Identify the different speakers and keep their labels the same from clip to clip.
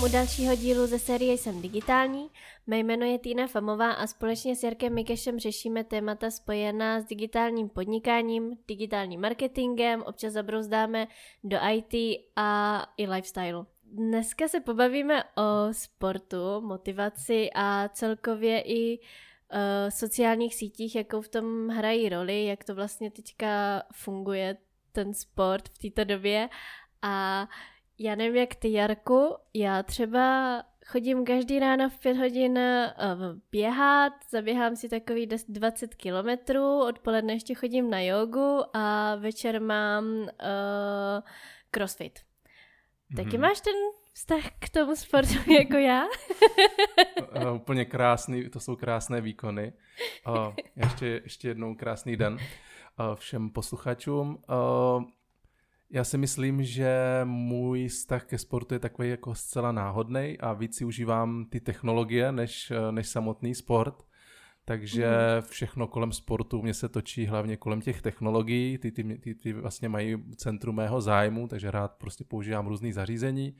Speaker 1: vítám u dalšího dílu ze série Jsem digitální. Mé jméno je Týna Famová a společně s Jarkem Mikešem řešíme témata spojená s digitálním podnikáním, digitálním marketingem, občas zabrouzdáme do IT a i lifestyle. Dneska se pobavíme o sportu, motivaci a celkově i uh, sociálních sítích, jakou v tom hrají roli, jak to vlastně teďka funguje ten sport v této době a já nevím, jak ty, Jarku, já třeba chodím každý ráno v pět hodin uh, běhat, zaběhám si takový 20 kilometrů, odpoledne ještě chodím na jogu a večer mám uh, crossfit. Taky mm-hmm. máš ten vztah k tomu sportu jako já?
Speaker 2: uh, úplně krásný, to jsou krásné výkony. Uh, ještě, ještě jednou krásný den uh, všem posluchačům. Uh, já si myslím, že můj vztah ke sportu je takový jako zcela náhodný a víc si užívám ty technologie než, než samotný sport. Takže mm. všechno kolem sportu mě se točí hlavně kolem těch technologií, ty, ty, ty, ty vlastně mají centrum mého zájmu, takže rád prostě používám různý zařízení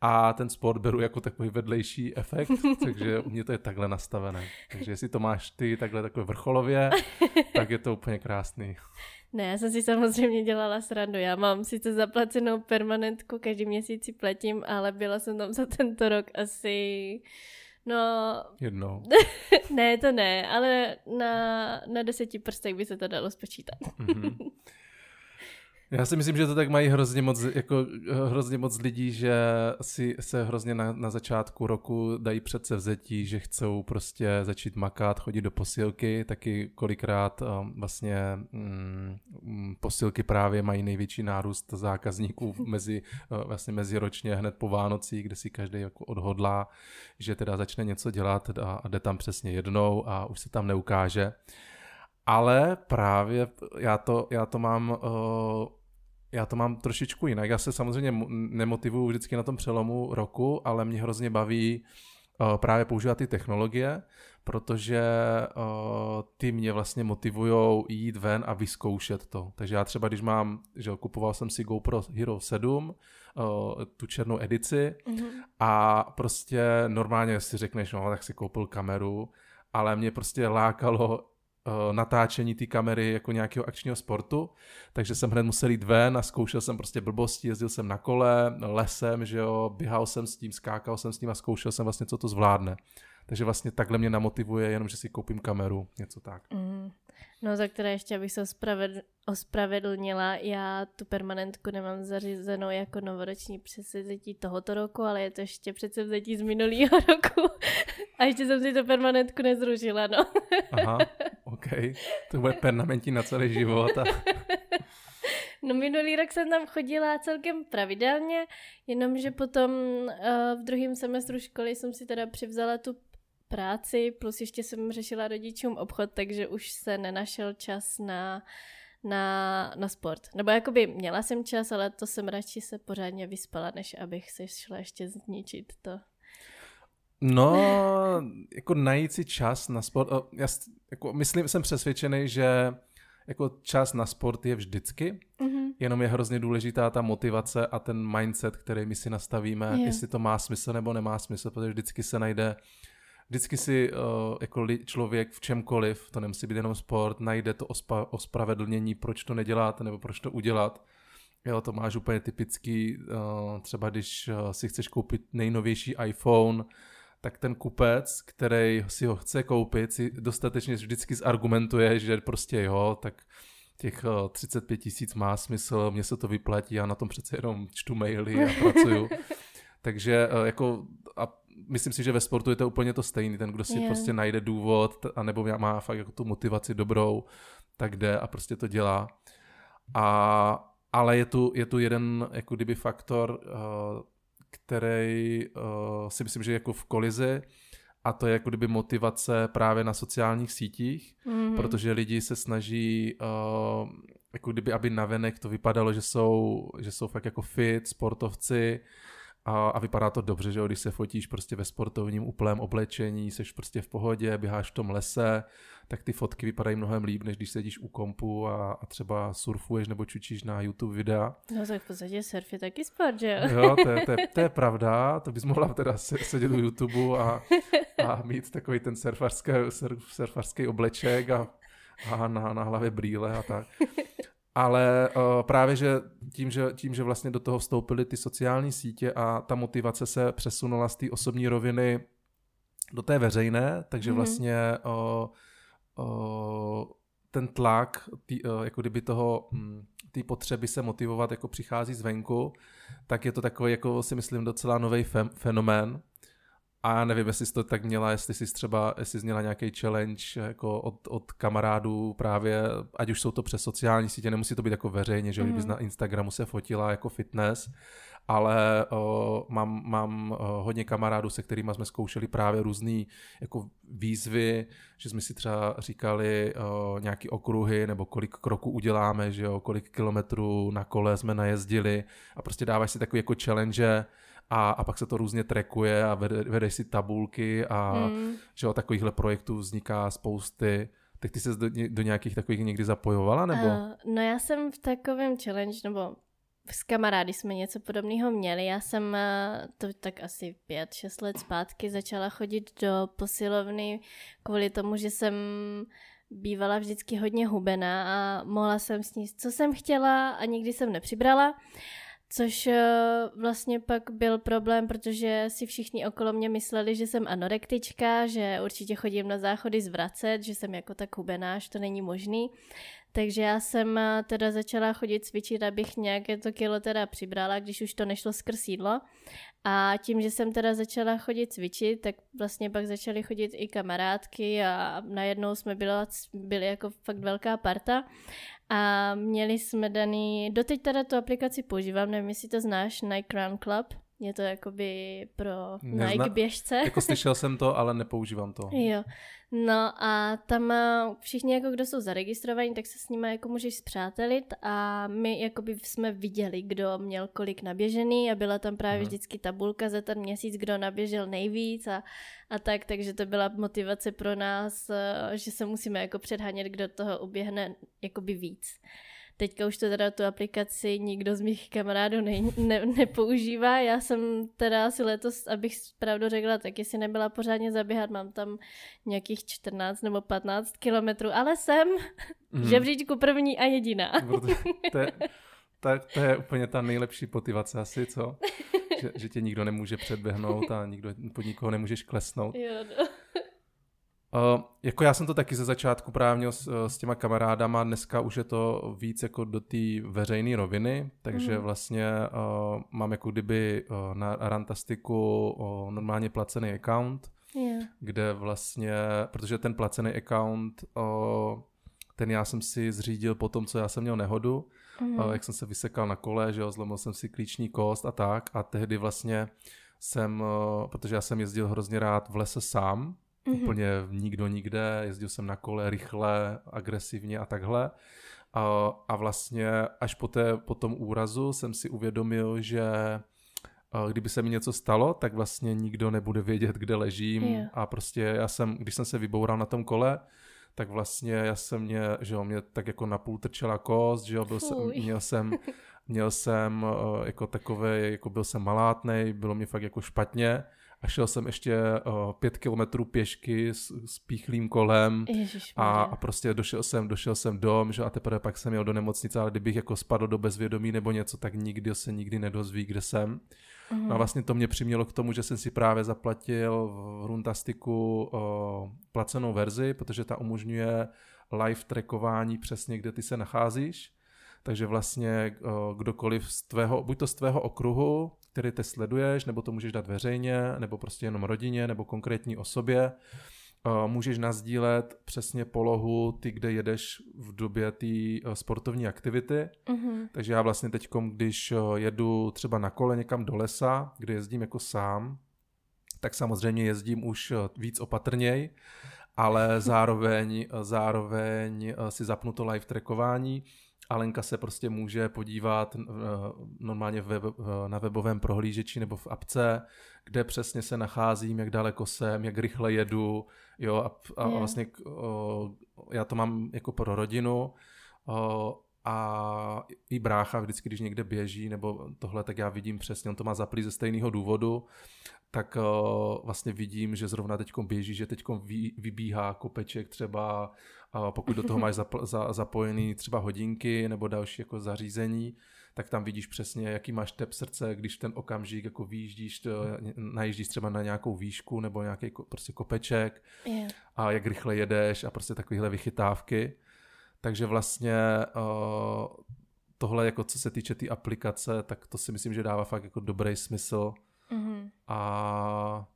Speaker 2: a ten sport beru jako takový vedlejší efekt, takže u mě to je takhle nastavené. Takže jestli to máš ty takhle takové vrcholově, tak je to úplně krásný.
Speaker 1: Ne, já jsem si samozřejmě dělala srandu. Já mám sice zaplacenou permanentku, každý měsíc si platím, ale byla jsem tam za tento rok asi... No...
Speaker 2: Jednou.
Speaker 1: ne, to ne, ale na, na deseti prstech by se to dalo spočítat. mm-hmm.
Speaker 2: Já si myslím, že to tak mají hrozně moc, jako, hrozně moc lidí, že si se hrozně na, na začátku roku dají vzetí, že chcou prostě začít makat, chodit do posilky, taky kolikrát um, vlastně mm, posilky právě mají největší nárůst zákazníků mezi, uh, vlastně meziročně hned po Vánocí, kde si každý jako odhodlá, že teda začne něco dělat a, a jde tam přesně jednou a už se tam neukáže. Ale právě já to, já to mám uh, já to mám trošičku jinak. Já se samozřejmě nemotivuju vždycky na tom přelomu roku, ale mě hrozně baví uh, právě používat ty technologie, protože uh, ty mě vlastně motivují jít ven a vyzkoušet to. Takže já třeba, když mám, že kupoval jsem si GoPro Hero 7, uh, tu černou edici mm-hmm. a prostě normálně si řekneš, no tak si koupil kameru, ale mě prostě lákalo natáčení té kamery jako nějakého akčního sportu, takže jsem hned musel jít ven a zkoušel jsem prostě blbosti, jezdil jsem na kole, lesem, že jo, běhal jsem s tím, skákal jsem s tím a zkoušel jsem vlastně, co to zvládne. Takže vlastně takhle mě namotivuje, jenom že si koupím kameru, něco tak. Mm.
Speaker 1: No za které ještě, abych se ospravedl, ospravedlnila, já tu permanentku nemám zařízenou jako novoroční předsevzetí tohoto roku, ale je to ještě předsevzetí z minulého roku. A ještě jsem si tu permanentku nezrušila, no.
Speaker 2: Aha, OK. To bude permanentní na celý život. A...
Speaker 1: No minulý rok jsem tam chodila celkem pravidelně, jenomže potom uh, v druhém semestru školy jsem si teda přivzala tu práci, plus ještě jsem řešila rodičům obchod, takže už se nenašel čas na, na, na sport. Nebo jakoby měla jsem čas, ale to jsem radši se pořádně vyspala, než abych se šla ještě zničit to.
Speaker 2: No, jako najít si čas na sport. Já jako myslím, jsem přesvědčený, že jako čas na sport je vždycky, mm-hmm. jenom je hrozně důležitá ta motivace a ten mindset, který my si nastavíme, yeah. jestli to má smysl nebo nemá smysl, protože vždycky se najde vždycky si uh, jako li, člověk v čemkoliv, to nemusí být jenom sport, najde to ospa, ospravedlnění, proč to neděláte nebo proč to udělat. Jo, to máš úplně typický, uh, třeba když uh, si chceš koupit nejnovější iPhone, tak ten kupec, který si ho chce koupit, si dostatečně vždycky zargumentuje, že prostě jo, tak těch 35 tisíc má smysl, mně se to vyplatí, já na tom přece jenom čtu maily a pracuju. Takže jako a myslím si, že ve sportu je to úplně to stejný. Ten, kdo si yeah. prostě najde důvod, anebo má fakt jako tu motivaci dobrou, tak jde a prostě to dělá. A, ale je tu, je tu jeden jako kdyby faktor, uh, který uh, si myslím, že je jako v kolizi, a to je jako kdyby motivace právě na sociálních sítích, mm-hmm. protože lidi se snaží uh, jako kdyby, aby navenek to vypadalo, že jsou, že jsou fakt jako fit, sportovci, a, a vypadá to dobře, že jo, když se fotíš prostě ve sportovním úplném oblečení, seš prostě v pohodě, běháš v tom lese, tak ty fotky vypadají mnohem líp, než když sedíš u kompu a, a třeba surfuješ nebo čučíš na YouTube videa.
Speaker 1: No tak v podstatě surf je taky sport, že
Speaker 2: jo? Jo, to je, to je, to je pravda, to bys mohla teda sedět u YouTube a, a mít takový ten surfarský, surf, surfarský obleček a, a na, na hlavě brýle a tak. Ale uh, právě, že tím, že tím, že vlastně do toho vstoupily ty sociální sítě a ta motivace se přesunula z té osobní roviny do té veřejné, takže mm-hmm. vlastně uh, uh, ten tlak, tý, uh, jako kdyby toho, um, ty potřeby se motivovat jako přichází zvenku, tak je to takový, jako si myslím, docela nový fenomén, a já nevím, jestli jsi to tak měla, jestli jsi třeba, jestli jsi měla nějaký challenge jako od, od kamarádů právě, ať už jsou to přes sociální sítě, nemusí to být jako veřejně, že mm. kdybys na Instagramu se fotila jako fitness, ale o, mám, mám o, hodně kamarádů, se kterými jsme zkoušeli právě různé jako výzvy, že jsme si třeba říkali o, nějaký okruhy nebo kolik kroků uděláme, že jo, kolik kilometrů na kole jsme najezdili a prostě dáváš si takový jako challenge, a, a pak se to různě trekuje a vede, vedeš si tabulky a mm. že o takovýchhle projektů vzniká spousty. Tak ty se do, do nějakých takových někdy zapojovala, nebo? Uh,
Speaker 1: no já jsem v takovém challenge, nebo s kamarády jsme něco podobného měli. Já jsem eh, to tak asi pět, šest let zpátky začala chodit do posilovny kvůli tomu, že jsem bývala vždycky hodně hubená a mohla jsem sníst, co jsem chtěla a nikdy jsem nepřibrala. Což eh, vlastně pak byl problém, protože si všichni okolo mě mysleli, že jsem anorektička, že určitě chodím na záchody zvracet, že jsem jako tak hubená, že to není možný. Takže já jsem eh, teda začala chodit cvičit, abych nějaké to kilo teda přibrala, když už to nešlo skrz jídlo. A tím, že jsem teda začala chodit cvičit, tak vlastně pak začaly chodit i kamarádky a najednou jsme byli, byli jako fakt velká parta. A měli jsme daný, doteď teda tu aplikaci používám, nevím, jestli to znáš, Nike Run Club. Je to jakoby pro Nezna... Nike běžce.
Speaker 2: Jako slyšel jsem to, ale nepoužívám to.
Speaker 1: Jo. No a tam eh, všichni, jako kdo jsou zaregistrovaní, tak se s nimi jako můžeš zpřátelit a my jakoby jsme viděli, kdo měl kolik naběžený a byla tam právě hmm. vždycky tabulka za ten měsíc, kdo naběžel nejvíc a, a tak, takže to byla motivace pro nás, eh, že se musíme jako předhánět, kdo toho uběhne jakoby víc. Teďka už to teda tu aplikaci nikdo z mých kamarádů ne, ne, nepoužívá. Já jsem teda asi letos, abych pravdu řekla, taky si nebyla pořádně zaběhat. Mám tam nějakých 14 nebo 15 kilometrů, ale jsem mm. žebříčku první a jediná.
Speaker 2: to, je, tak to je úplně ta nejlepší motivace asi, co? Že, že tě nikdo nemůže předběhnout a nikdo, pod nikoho nemůžeš klesnout.
Speaker 1: Jo, no.
Speaker 2: Uh, jako já jsem to taky ze začátku právě s, s těma kamarádama, dneska už je to víc jako do té veřejné roviny, takže mm. vlastně uh, mám jako kdyby uh, na Rantastiku uh, normálně placený account, yeah. kde vlastně, protože ten placený account, uh, ten já jsem si zřídil po tom, co já jsem měl nehodu, mm. uh, jak jsem se vysekal na kole, že jo, zlomil jsem si klíční kost a tak a tehdy vlastně jsem, uh, protože já jsem jezdil hrozně rád v lese sám, mm-hmm. úplně nikdo nikde, jezdil jsem na kole rychle, agresivně a takhle. A, a vlastně až po, té, po tom úrazu jsem si uvědomil, že kdyby se mi něco stalo, tak vlastně nikdo nebude vědět, kde ležím yeah. a prostě já jsem, když jsem se vyboural na tom kole, tak vlastně já jsem mě, že jo, mě tak jako napůl trčela kost, že jo, byl jsem, měl jsem, měl jsem jako takové, jako byl jsem malátnej, bylo mě fakt jako špatně a šel jsem ještě uh, pět kilometrů pěšky s, s píchlým kolem a, a prostě došel jsem, došel jsem dom, že a teprve pak jsem jel do nemocnice, ale kdybych jako spadl do bezvědomí nebo něco, tak nikdy se nikdy nedozví, kde jsem. Uh-huh. No a vlastně to mě přimělo k tomu, že jsem si právě zaplatil v Runtastiku uh, placenou verzi, protože ta umožňuje live trackování přesně, kde ty se nacházíš. Takže vlastně uh, kdokoliv z tvého, buď to z tvého okruhu, který ty sleduješ, nebo to můžeš dát veřejně, nebo prostě jenom rodině, nebo konkrétní osobě. Můžeš nazdílet přesně polohu, ty, kde jedeš v době té e, sportovní aktivity. Mm-hmm. Takže já vlastně teď, když e, jedu třeba na kole někam do lesa, kde jezdím jako sám, tak samozřejmě jezdím už víc opatrněj, ale zároveň, zároveň si zapnu to live trackování Alenka se prostě může podívat uh, normálně web, uh, na webovém prohlížeči nebo v apce, kde přesně se nacházím, jak daleko jsem, jak rychle jedu, jo, a, a yeah. vlastně uh, já to mám jako pro rodinu, uh, a i brácha vždycky, když někde běží nebo tohle, tak já vidím přesně, on to má zaplý ze stejného důvodu, tak uh, vlastně vidím, že zrovna teď běží, že teď vy, vybíhá kopeček třeba, uh, pokud do toho máš zapl, za, zapojený třeba hodinky nebo další jako zařízení, tak tam vidíš přesně, jaký máš tep srdce, když ten okamžik jako výjíždíš, to, najíždíš třeba na nějakou výšku nebo nějaký prostě kopeček yeah. a jak rychle jedeš a prostě takovéhle vychytávky. Takže vlastně uh, tohle, jako co se týče té tý aplikace, tak to si myslím, že dává fakt jako dobrý smysl. Mm-hmm. A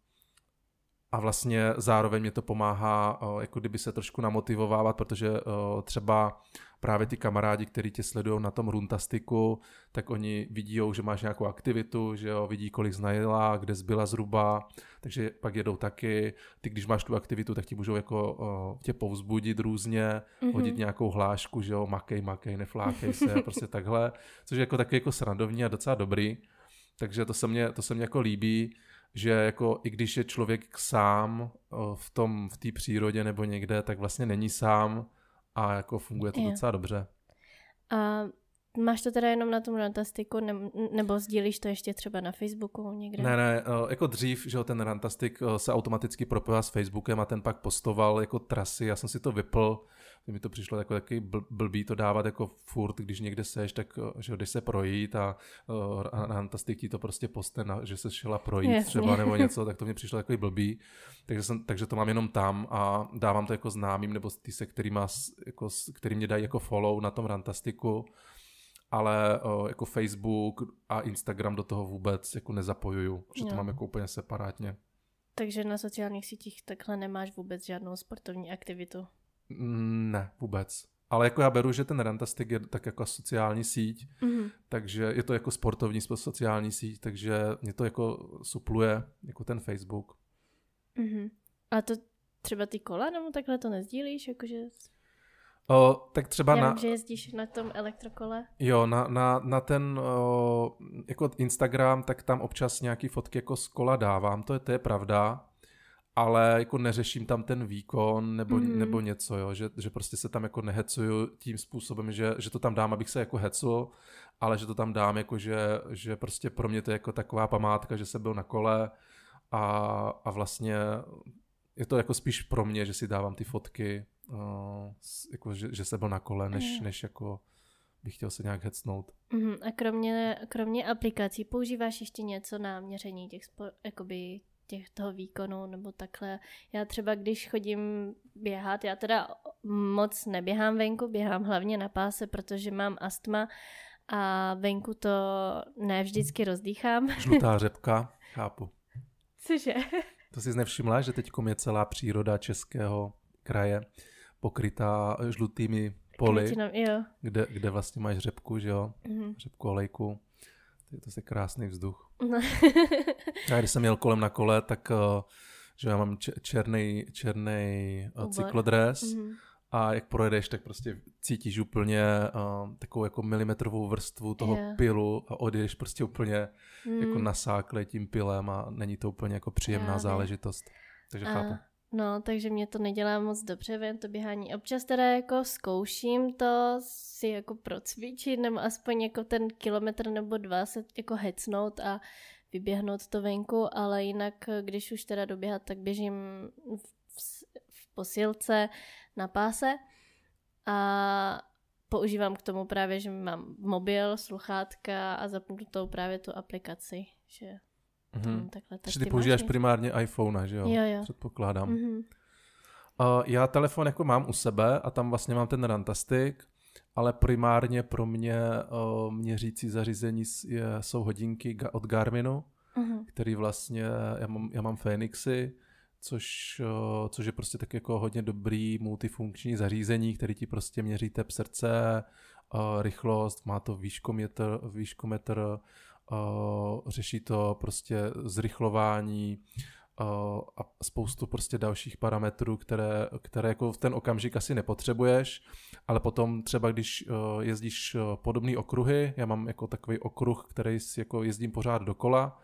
Speaker 2: a vlastně zároveň mě to pomáhá uh, jako kdyby se trošku namotivovávat, protože uh, třeba právě ty kamarádi, kteří tě sledují na tom runtastiku, tak oni vidí, že máš nějakou aktivitu, že jo, vidí, kolik znajela, kde zbyla zhruba, takže pak jedou taky. Ty, když máš tu aktivitu, tak ti můžou jako uh, tě povzbudit různě, mm-hmm. hodit nějakou hlášku, že jo, makej, makej, neflákej se, prostě takhle, což je jako taky jako srandovní a docela dobrý. Takže to se mně, to se mně jako líbí, že jako i když je člověk sám v tom, v té přírodě nebo někde, tak vlastně není sám a jako funguje to je. docela dobře.
Speaker 1: A máš to teda jenom na tom Rantastiku, ne, nebo sdílíš to ještě třeba na Facebooku někde?
Speaker 2: Ne, ne, jako dřív, že ten Rantastik se automaticky propojil s Facebookem a ten pak postoval jako trasy, já jsem si to vypl, mi to přišlo jako taky blbý to dávat jako furt, když někde seš, tak že jdeš se projít a uh, Rantastic ti to prostě poste, na, že se šla projít Jasně. třeba nebo něco, tak to mi přišlo takový blbý. Takže, jsem, takže to mám jenom tam a dávám to jako známým nebo ty se, který, má, jako, který mě dají jako follow na tom Rantastiku ale uh, jako Facebook a Instagram do toho vůbec jako nezapojuju, že to mám jako úplně separátně.
Speaker 1: Takže na sociálních sítích takhle nemáš vůbec žádnou sportovní aktivitu?
Speaker 2: Mm, ne, vůbec. Ale jako já beru, že ten Rantastic je tak jako sociální síť, mm-hmm. takže je to jako sportovní sociální síť, takže mě to jako supluje jako ten Facebook.
Speaker 1: Mm-hmm. A to třeba ty kola, nebo takhle to nezdílíš, jakože...
Speaker 2: O, tak třeba
Speaker 1: Já
Speaker 2: na...
Speaker 1: Vím, že jezdíš na tom elektrokole.
Speaker 2: Jo, na, na, na ten o, jako Instagram, tak tam občas nějaký fotky jako z kola dávám, to je, to je pravda ale jako neřeším tam ten výkon nebo, mm. nebo něco, jo, že, že prostě se tam jako nehecuju tím způsobem, že, že to tam dám, abych se jako hecul, ale že to tam dám jako, že, že prostě pro mě to je jako taková památka, že jsem byl na kole a, a vlastně je to jako spíš pro mě, že si dávám ty fotky, uh, jako, že, že jsem byl na kole, než, než jako bych chtěl se nějak hecnout.
Speaker 1: Mm, a kromě, kromě aplikací používáš ještě něco na měření těch spo, jakoby těch toho výkonu nebo takhle. Já třeba, když chodím běhat, já teda moc neběhám venku, běhám hlavně na páse, protože mám astma a venku to ne vždycky rozdýchám.
Speaker 2: Žlutá řepka, chápu.
Speaker 1: Cože?
Speaker 2: To jsi nevšimla, že teď je celá příroda českého kraje pokrytá žlutými poli,
Speaker 1: Květinom, jo.
Speaker 2: Kde, kde vlastně máš řepku, že jo? Mm-hmm. Řepku olejku. To je to krásný vzduch. No. já když jsem jel kolem na kole, tak uh, že já mám černý, černý uh, cyklodres mm-hmm. a jak projedeš, tak prostě cítíš úplně uh, takovou jako milimetrovou vrstvu toho yeah. pilu a odjedeš prostě úplně mm. jako nasáklej tím pilem a není to úplně jako příjemná yeah, záležitost. Takže a... chápu.
Speaker 1: No, takže mě to nedělá moc dobře, vím, to běhání. Občas teda jako zkouším to si jako procvičit, nebo aspoň jako ten kilometr nebo dva se jako hecnout a vyběhnout to venku, ale jinak, když už teda doběhat, tak běžím v, v posilce na páse a používám k tomu právě, že mám mobil, sluchátka a zapnutou právě tu aplikaci, že
Speaker 2: Mm-hmm. Takhle, tak ty, ty používáš máš... primárně iPhone, že jo?
Speaker 1: Jo, jo.
Speaker 2: Předpokládám. Mm-hmm. Uh, já telefon jako mám u sebe a tam vlastně mám ten Rantastic, ale primárně pro mě uh, měřící zařízení je, jsou hodinky od Garminu, mm-hmm. který vlastně, já mám, já mám Phoenixy, což, uh, což je prostě tak jako hodně dobrý multifunkční zařízení, který ti prostě měří tep srdce, uh, rychlost, má to výškometr, výškometr řeší to prostě zrychlování, a spoustu prostě dalších parametrů, které, které jako v ten okamžik asi nepotřebuješ, ale potom třeba když jezdíš podobné okruhy, já mám jako takový okruh, který si jako jezdím pořád dokola,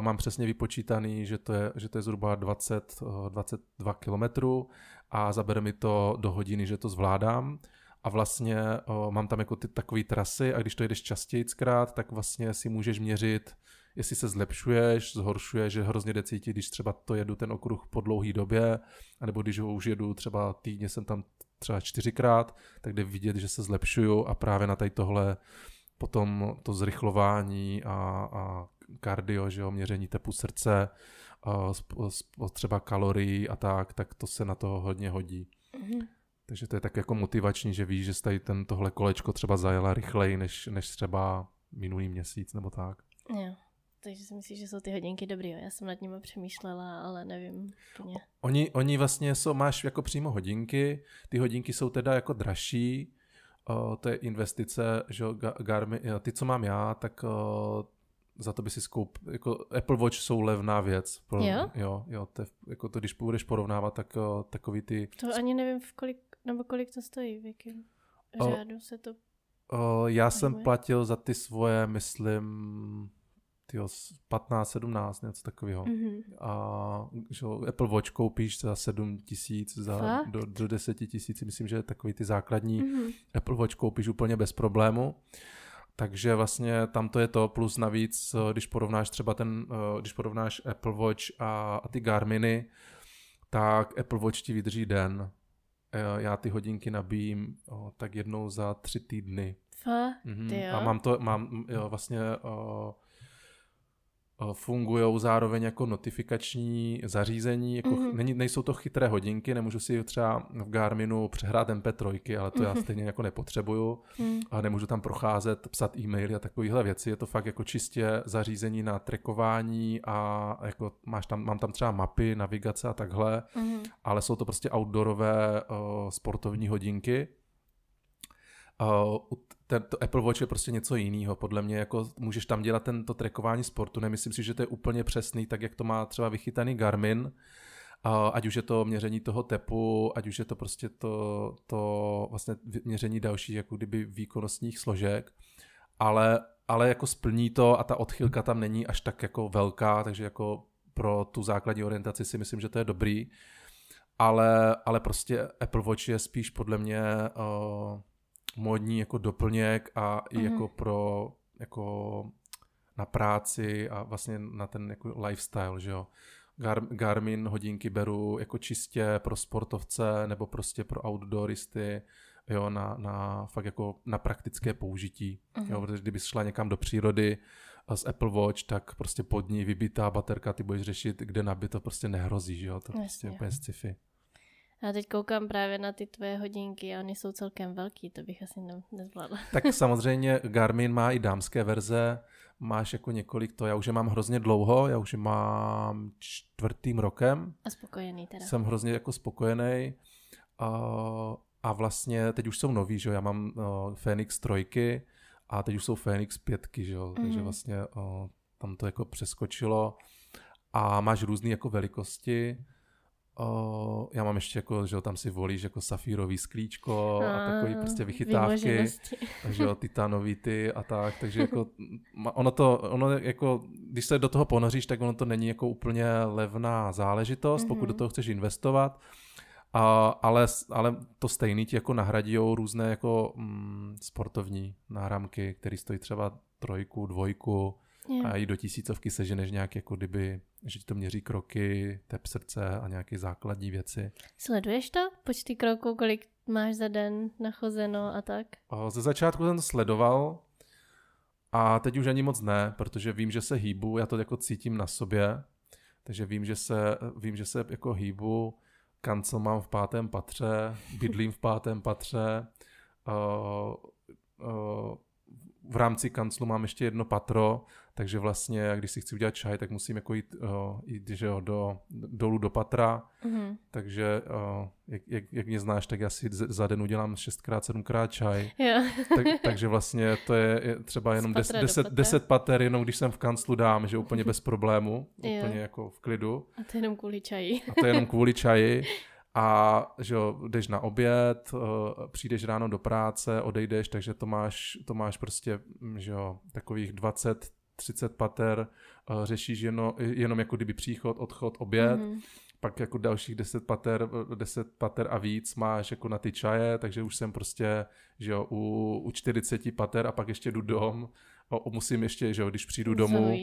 Speaker 2: mám přesně vypočítaný, že to je, že to je zhruba 20, 22 kilometrů a zabere mi to do hodiny, že to zvládám a vlastně o, mám tam jako ty takové trasy a když to jedeš častěji krát, tak vlastně si můžeš měřit, jestli se zlepšuješ, zhoršuješ, že hrozně jde cítit, když třeba to jedu ten okruh po dlouhý době, anebo když ho už jedu třeba týdně jsem tam třeba čtyřikrát, tak jde vidět, že se zlepšuju a právě na tady tohle potom to zrychlování a, a kardio, že jo, měření tepu srdce, spotřeba kalorií a tak, tak to se na to hodně hodí. Mm-hmm. Takže to je tak jako motivační, že víš, že tady ten tohle kolečko třeba zajela rychleji, než, než třeba minulý měsíc nebo tak.
Speaker 1: Jo. Takže si myslíš, že jsou ty hodinky dobrý? Já jsem nad nimi přemýšlela, ale nevím.
Speaker 2: Oni, oni vlastně jsou, máš jako přímo hodinky, ty hodinky jsou teda jako dražší, uh, to je investice, že Garmin, ty, co mám já, tak uh, za to by si skoup, jako Apple Watch jsou levná věc.
Speaker 1: Pro, jo?
Speaker 2: Jo, jo to je, jako to, když budeš porovnávat, tak uh, takový ty...
Speaker 1: To ani nevím, v kolik, nebo kolik to stojí, v jakém řádu se to...
Speaker 2: Uh, já jsem platil za ty svoje, myslím, tyjo, 15, 17, něco takového. Mm-hmm. A že Apple Watch koupíš za 7 tisíc, za do, do 10 tisíc, myslím, že takový ty základní mm-hmm. Apple Watch koupíš úplně bez problému. Takže vlastně tam to je to, plus navíc, eh, když porovnáš třeba ten, eh, když porovnáš Apple Watch a, a ty Garminy, tak Apple Watch ti vydrží den. Eh, já ty hodinky nabíjím tak jednou za tři týdny.
Speaker 1: Fakt? Mm-hmm.
Speaker 2: A mám to, mám jo, vlastně Eh, fungují zároveň jako notifikační zařízení, jako mm-hmm. není, nejsou to chytré hodinky, nemůžu si třeba v Garminu přehrát MP3, ale to mm-hmm. já mhm. stejně jako nepotřebuju mm. a nemůžu tam procházet, psat e-maily a takovéhle věci, je to fakt jako čistě zařízení na trekování a jako máš tam, mám tam třeba mapy, navigace a takhle, mm-hmm. ale jsou to prostě outdoorové uh, sportovní hodinky, Uh, ten, to Apple Watch je prostě něco jiného. Podle mě jako můžeš tam dělat tento trackování sportu. Nemyslím si, že to je úplně přesný, tak jak to má třeba vychytaný Garmin. Uh, ať už je to měření toho tepu, ať už je to prostě to, to vlastně měření dalších jako kdyby výkonnostních složek. Ale, ale jako splní to a ta odchylka tam není až tak jako velká, takže jako pro tu základní orientaci si myslím, že to je dobrý. Ale, ale prostě Apple Watch je spíš podle mě uh, modní jako doplněk a i mm-hmm. jako pro jako na práci a vlastně na ten jako lifestyle, že jo. Gar- Garmin hodinky beru jako čistě pro sportovce nebo prostě pro outdooristy, jo, na, na fakt jako na praktické použití. Mm-hmm. Jo, protože kdyby šla někam do přírody s Apple Watch, tak prostě pod ní vybitá baterka, ty budeš řešit, kde nabít, to prostě nehrozí, že jo, to prostě úplně sci-fi.
Speaker 1: Já teď koukám právě na ty tvoje hodinky a oni jsou celkem velký, to bych asi ne, nezvládla.
Speaker 2: Tak samozřejmě Garmin má i dámské verze, máš jako několik to, já už je mám hrozně dlouho, já už je mám čtvrtým rokem.
Speaker 1: A spokojený teda.
Speaker 2: Jsem hrozně jako spokojený a, a vlastně teď už jsou nový, že jo, já mám uh, Phoenix trojky a teď už jsou Phoenix pětky, že jo, mm. takže vlastně uh, tam to jako přeskočilo a máš různé jako velikosti, O, já mám ještě jako, že tam si volíš jako safírový sklíčko a, a takový prostě vychytávky, že jo, titanový ty a tak, takže jako ono to, ono jako, když se do toho ponoříš, tak ono to není jako úplně levná záležitost, mm-hmm. pokud do mhm. toho chceš investovat, a, ale, ale to stejný ti jako nahradí různé jako mm, sportovní náramky, které stojí třeba trojku, dvojku, Yeah. A i do tisícovky seženeš nějak jako kdyby, že ti to měří kroky, tep srdce a nějaké základní věci.
Speaker 1: Sleduješ to? Počty kroků, kolik máš za den nachozeno a tak?
Speaker 2: O, ze začátku jsem to sledoval a teď už ani moc ne, protože vím, že se hýbu, já to jako cítím na sobě, takže vím, že se, vím, že se jako hýbu, kancel mám v pátém patře, bydlím v pátém patře, uh, uh, v rámci kanclu mám ještě jedno patro, takže vlastně, když si chci udělat čaj, tak musím jako jít, uh, jít že jo, do, dolů do patra, mm-hmm. takže uh, jak, jak, jak mě znáš, tak já si za den udělám 6x, 7x čaj, tak, takže vlastně to je, je třeba jenom 10, 10 pater, jenom když jsem v kanclu dám, že úplně bez problému, jo. úplně jako v klidu.
Speaker 1: A to je jenom kvůli čaji.
Speaker 2: A to je jenom kvůli čaji. A že jo, jdeš na oběd, uh, přijdeš ráno do práce, odejdeš, takže to máš, to máš prostě, mm, že jo, takových 20, 30 pater, uh, řešíš jenom, jenom jako kdyby příchod, odchod, oběd, mm-hmm. pak jako dalších 10 pater, 10 pater a víc máš jako na ty čaje, takže už jsem prostě, že jo, u, u 40 pater a pak ještě jdu dom, o, musím ještě, že jo, když přijdu domů,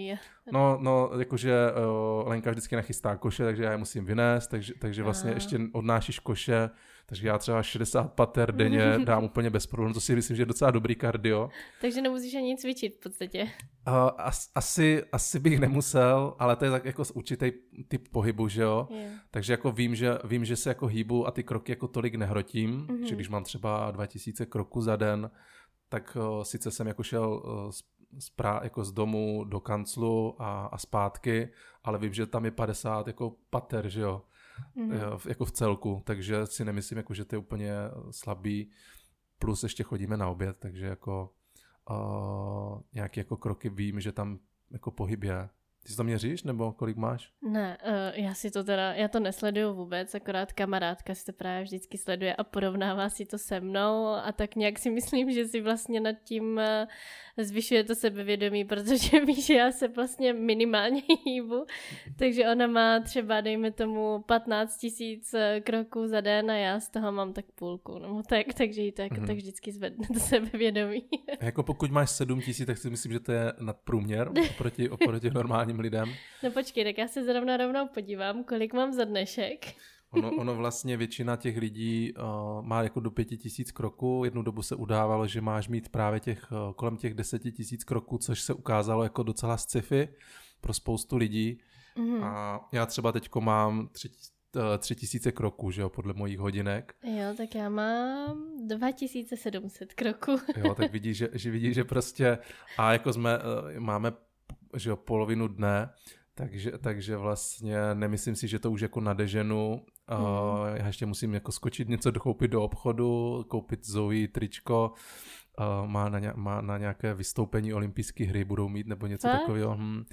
Speaker 2: no, no, jakože uh, Lenka vždycky nachystá koše, takže já je musím vynést, takže, takže vlastně Aha. ještě odnášíš koše, takže já třeba 60 pater denně dám úplně bez problémů, to si myslím, že je docela dobrý kardio.
Speaker 1: Takže nemusíš ani cvičit v podstatě.
Speaker 2: Uh, as, asi, asi bych nemusel, ale to je tak jako určitý typ pohybu, že jo? Yeah. Takže jako vím že, vím, že se jako hýbu a ty kroky jako tolik nehrotím, mm-hmm. že když mám třeba 2000 kroků za den, tak uh, sice jsem jako šel uh, z, z, prá, jako z domu do kanclu a, a zpátky, ale vím, že tam je 50 jako pater, že jo, mm-hmm. jako v celku, takže si nemyslím, jako, že to je úplně slabý, plus ještě chodíme na oběd, takže jako uh, nějaké jako kroky vím, že tam jako pohyb je. Ty si to měříš, nebo kolik máš?
Speaker 1: Ne, uh, já si to teda, já to nesleduju vůbec, akorát kamarádka si to právě vždycky sleduje a porovnává si to se mnou a tak nějak si myslím, že si vlastně nad tím uh, zvyšuje to sebevědomí, protože ví, že já se vlastně minimálně hýbu, takže ona má třeba, dejme tomu, 15 tisíc eh, kroků za den a já z toho mám tak půlku, nebo tak, takže jí to jako mm-hmm. tak vždycky zvedne to sebevědomí.
Speaker 2: A jako pokud máš 7 tisíc, tak si myslím, že to je nadprůměr oproti, oproti normálním lidem.
Speaker 1: No počkej, tak já se zrovna rovnou podívám, kolik mám za dnešek.
Speaker 2: Ono, ono vlastně většina těch lidí uh, má jako do pěti tisíc kroků. Jednu dobu se udávalo, že máš mít právě těch uh, kolem těch deseti tisíc kroků, což se ukázalo jako docela sci-fi pro spoustu lidí. Mm-hmm. A já třeba teďko mám tři, uh, tři tisíce kroků, že jo, podle mojich hodinek.
Speaker 1: Jo, tak já mám 2700 kroků.
Speaker 2: jo, tak vidíš, že, že vidíš, že prostě a jako jsme, máme že jo, polovinu dne, takže, takže vlastně nemyslím si, že to už jako nadeženu. Mm. Uh, já ještě musím jako skočit něco dokoupit do obchodu, koupit Zoe tričko, uh, má, na ně, má na nějaké vystoupení olympijské hry budou mít nebo něco Co? takového. Hm.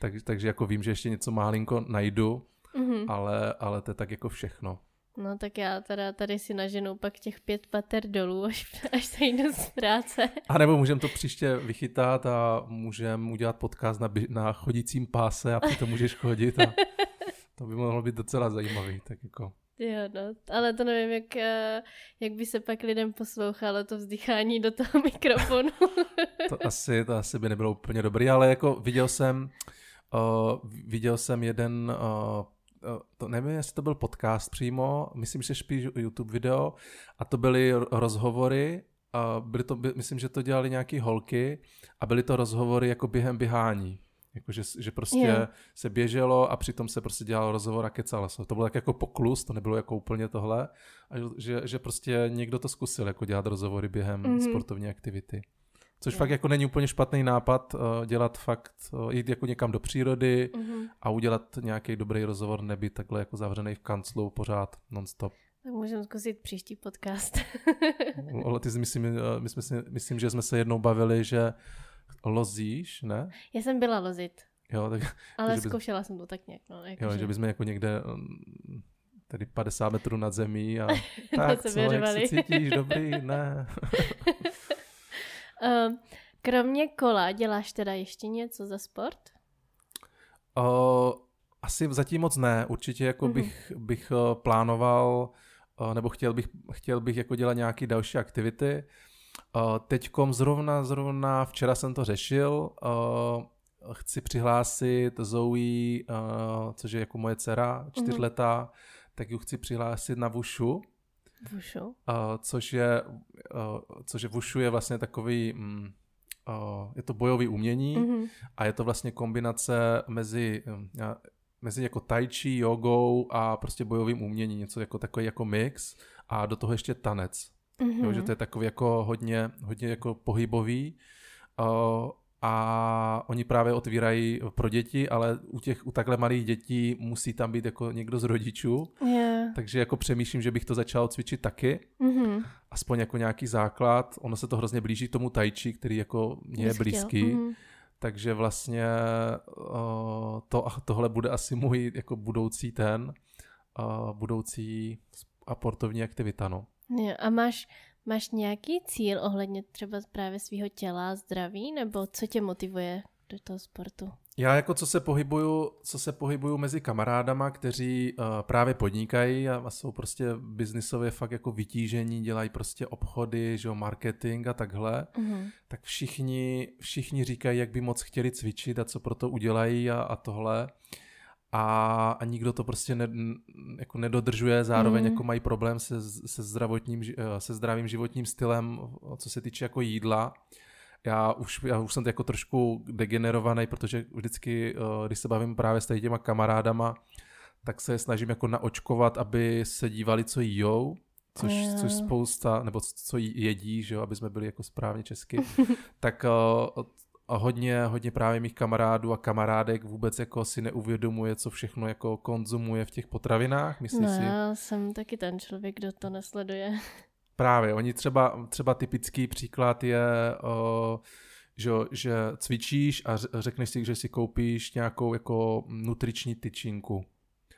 Speaker 2: Tak, takže jako vím, že ještě něco málinko najdu, mm-hmm. ale, ale to je tak jako všechno.
Speaker 1: No tak já teda tady si naženu pak těch pět pater dolů, až, až se jdu z práce.
Speaker 2: A nebo můžeme to příště vychytat a můžeme udělat podcast na, na chodícím páse a přitom můžeš chodit a to by mohlo být docela zajímavý, tak jako...
Speaker 1: Jo, no, ale to nevím, jak, eh, jak by se pak lidem poslouchalo to vzdychání do toho mikrofonu.
Speaker 2: to, asi, to asi by nebylo úplně dobrý, ale jako viděl jsem, uh, viděl jsem jeden uh, to nevím, jestli to byl podcast přímo, myslím, že spíš YouTube video, a to byly rozhovory, a byly to, myslím, že to dělali nějaký holky a byly to rozhovory jako během běhání. Jako, že, že prostě yeah. se běželo a přitom se prostě dělal rozhovor a kecalo se. To bylo tak jako poklus, to nebylo jako úplně tohle. A že, že prostě někdo to zkusil jako dělat rozhovory během mm-hmm. sportovní aktivity. Což fakt jako není úplně špatný nápad uh, dělat fakt, uh, jít jako někam do přírody mm-hmm. a udělat nějaký dobrý rozhovor, nebýt takhle jako zavřený v kanclu pořád non-stop.
Speaker 1: Tak můžeme zkusit příští podcast.
Speaker 2: Ale ty myslím, uh, my jsme si, myslím, že jsme se jednou bavili, že lozíš, ne?
Speaker 1: Já jsem byla lozit.
Speaker 2: Jo, tak,
Speaker 1: Ale bys... zkoušela jsem to tak nějak. No,
Speaker 2: jako jo, že... že bychom jako někde um, tady 50 metrů nad zemí a tak co, jak se cítíš, dobrý, ne.
Speaker 1: Ehm, kromě kola děláš teda ještě něco za sport?
Speaker 2: Uh, asi zatím moc ne. Určitě jako mm-hmm. bych, bych uh, plánoval uh, nebo chtěl bych, chtěl bych jako dělat nějaké další aktivity. Uh, teďkom zrovna, zrovna včera jsem to řešil. Uh, chci přihlásit Zoe, uh, což je jako moje dcera, čtyřletá, mm-hmm. tak ji chci přihlásit na Vušu.
Speaker 1: Wushu? Uh,
Speaker 2: což je, uh, což je Wushu je vlastně takový, um, uh, je to bojový umění mm-hmm. a je to vlastně kombinace mezi, um, mezi jako tai chi, jogou a prostě bojovým uměním, něco jako takový jako mix a do toho ještě tanec. Mm-hmm. Jo, že to je takový jako hodně, hodně jako pohybový Uh, a oni právě otvírají pro děti, ale u těch u takhle malých dětí musí tam být jako někdo z rodičů.
Speaker 1: Yeah.
Speaker 2: Takže jako přemýšlím, že bych to začal cvičit taky. Mm-hmm. Aspoň jako nějaký základ. Ono se to hrozně blíží tomu tajči, který jako mě je blízký. Mm-hmm. Takže vlastně uh, to, tohle bude asi můj jako budoucí ten, uh, budoucí sportovní aktivita, no.
Speaker 1: Jo, a máš, máš nějaký cíl ohledně třeba právě svého těla, zdraví, nebo co tě motivuje do toho sportu?
Speaker 2: Já jako co se pohybuju, co se pohybuju mezi kamarádama, kteří uh, právě podnikají a jsou prostě biznisově fakt jako vytížení, dělají prostě obchody, že jo, marketing a takhle, mm-hmm. tak všichni, všichni říkají, jak by moc chtěli cvičit a co pro to udělají a, a tohle. A, a nikdo to prostě ne, jako nedodržuje, zároveň mm. jako mají problém se, se, zdravotním, eh, se zdravým životním stylem, co se týče jako jídla. Já už, já už jsem jako trošku degenerovaný, protože vždycky, eh, když se bavím právě s těma kamarádama, tak se snažím jako naočkovat, aby se dívali, co jíjou, což, což spousta, nebo co jedí, že jo, aby jsme byli jako správně česky, tak hodně, hodně právě mých kamarádů a kamarádek vůbec jako si neuvědomuje, co všechno jako konzumuje v těch potravinách, myslíš
Speaker 1: no,
Speaker 2: si?
Speaker 1: já jsem taky ten člověk, kdo to nesleduje.
Speaker 2: Právě, oni třeba, třeba typický příklad je, o, že, že cvičíš a řekneš si, že si koupíš nějakou jako nutriční tyčinku.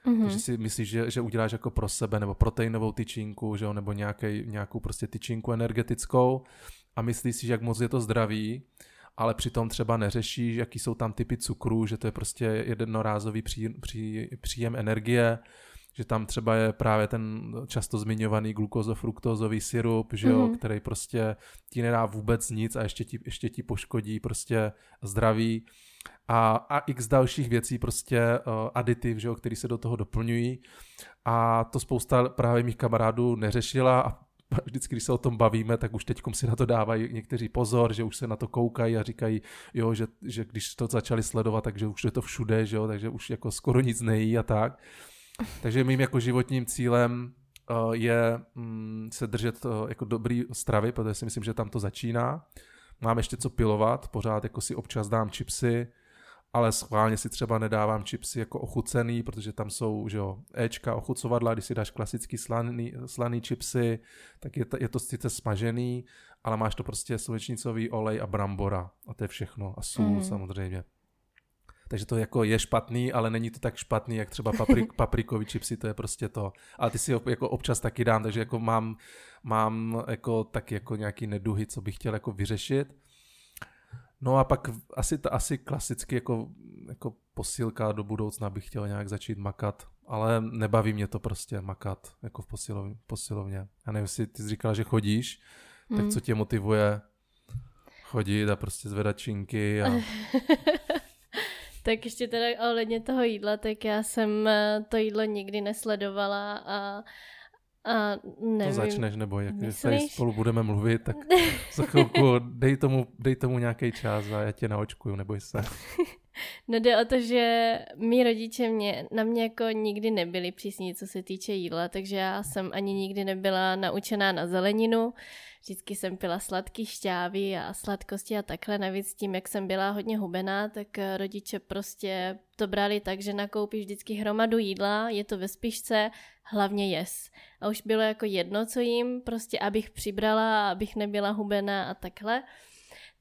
Speaker 2: Mm-hmm. Takže si myslíš, že, že uděláš jako pro sebe, nebo proteinovou tyčinku, že jo, nebo nějaký, nějakou prostě tyčinku energetickou a myslíš si, že jak moc je to zdravý, ale přitom třeba neřešíš, jaký jsou tam typy cukrů, že to je prostě jednorázový pří, pří, příjem energie, že tam třeba je právě ten často zmiňovaný glukózo-fruktózový syrup, že jo, mm-hmm. který prostě ti nedá vůbec nic a ještě ti, ještě ti poškodí prostě zdraví a, a x dalších věcí, prostě uh, aditiv, že jo, který se do toho doplňují a to spousta právě mých kamarádů neřešila a vždycky, když se o tom bavíme, tak už teď si na to dávají někteří pozor, že už se na to koukají a říkají, jo, že, že když to začali sledovat, takže už je to všude, že jo, takže už jako skoro nic nejí a tak. Takže mým jako životním cílem uh, je um, se držet uh, jako dobrý stravy, protože si myslím, že tam to začíná. Mám ještě co pilovat, pořád jako si občas dám chipsy, ale schválně si třeba nedávám chipsy jako ochucený, protože tam jsou, že jo, Ečka, ochucovadla, když si dáš klasický slaný, slaný chipsy, tak je to, je to sice smažený, ale máš to prostě slunečnicový olej a brambora a to je všechno a sůl mm. samozřejmě takže to jako je špatný, ale není to tak špatný, jak třeba paprik, paprikový chipsy, to je prostě to. Ale ty si ho jako občas taky dám, takže jako mám, mám jako taky jako nějaký neduhy, co bych chtěl jako vyřešit. No a pak asi, to, asi klasicky jako, jako posílka do budoucna bych chtěl nějak začít makat, ale nebaví mě to prostě makat jako v posilovně. posilovně. Já nevím, jestli ty jsi říkala, že chodíš, hmm. tak co tě motivuje chodit a prostě zvedat činky a...
Speaker 1: Tak ještě teda ohledně toho jídla, tak já jsem eh, to jídlo nikdy nesledovala a a nevím. To
Speaker 2: začneš, nebo jak tady spolu budeme mluvit, tak za chvilku dej tomu, dej tomu nějaký čas a já tě naočkuju, neboj se.
Speaker 1: No jde o to, že mý rodiče mě, na mě jako nikdy nebyli přísní, co se týče jídla, takže já jsem ani nikdy nebyla naučená na zeleninu. Vždycky jsem pila sladký šťávy a sladkosti a takhle. Navíc tím, jak jsem byla hodně hubená, tak rodiče prostě to brali tak, že nakoupíš vždycky hromadu jídla, je to ve spišce, hlavně jes. A už bylo jako jedno, co jim, prostě abych přibrala, abych nebyla hubená a takhle.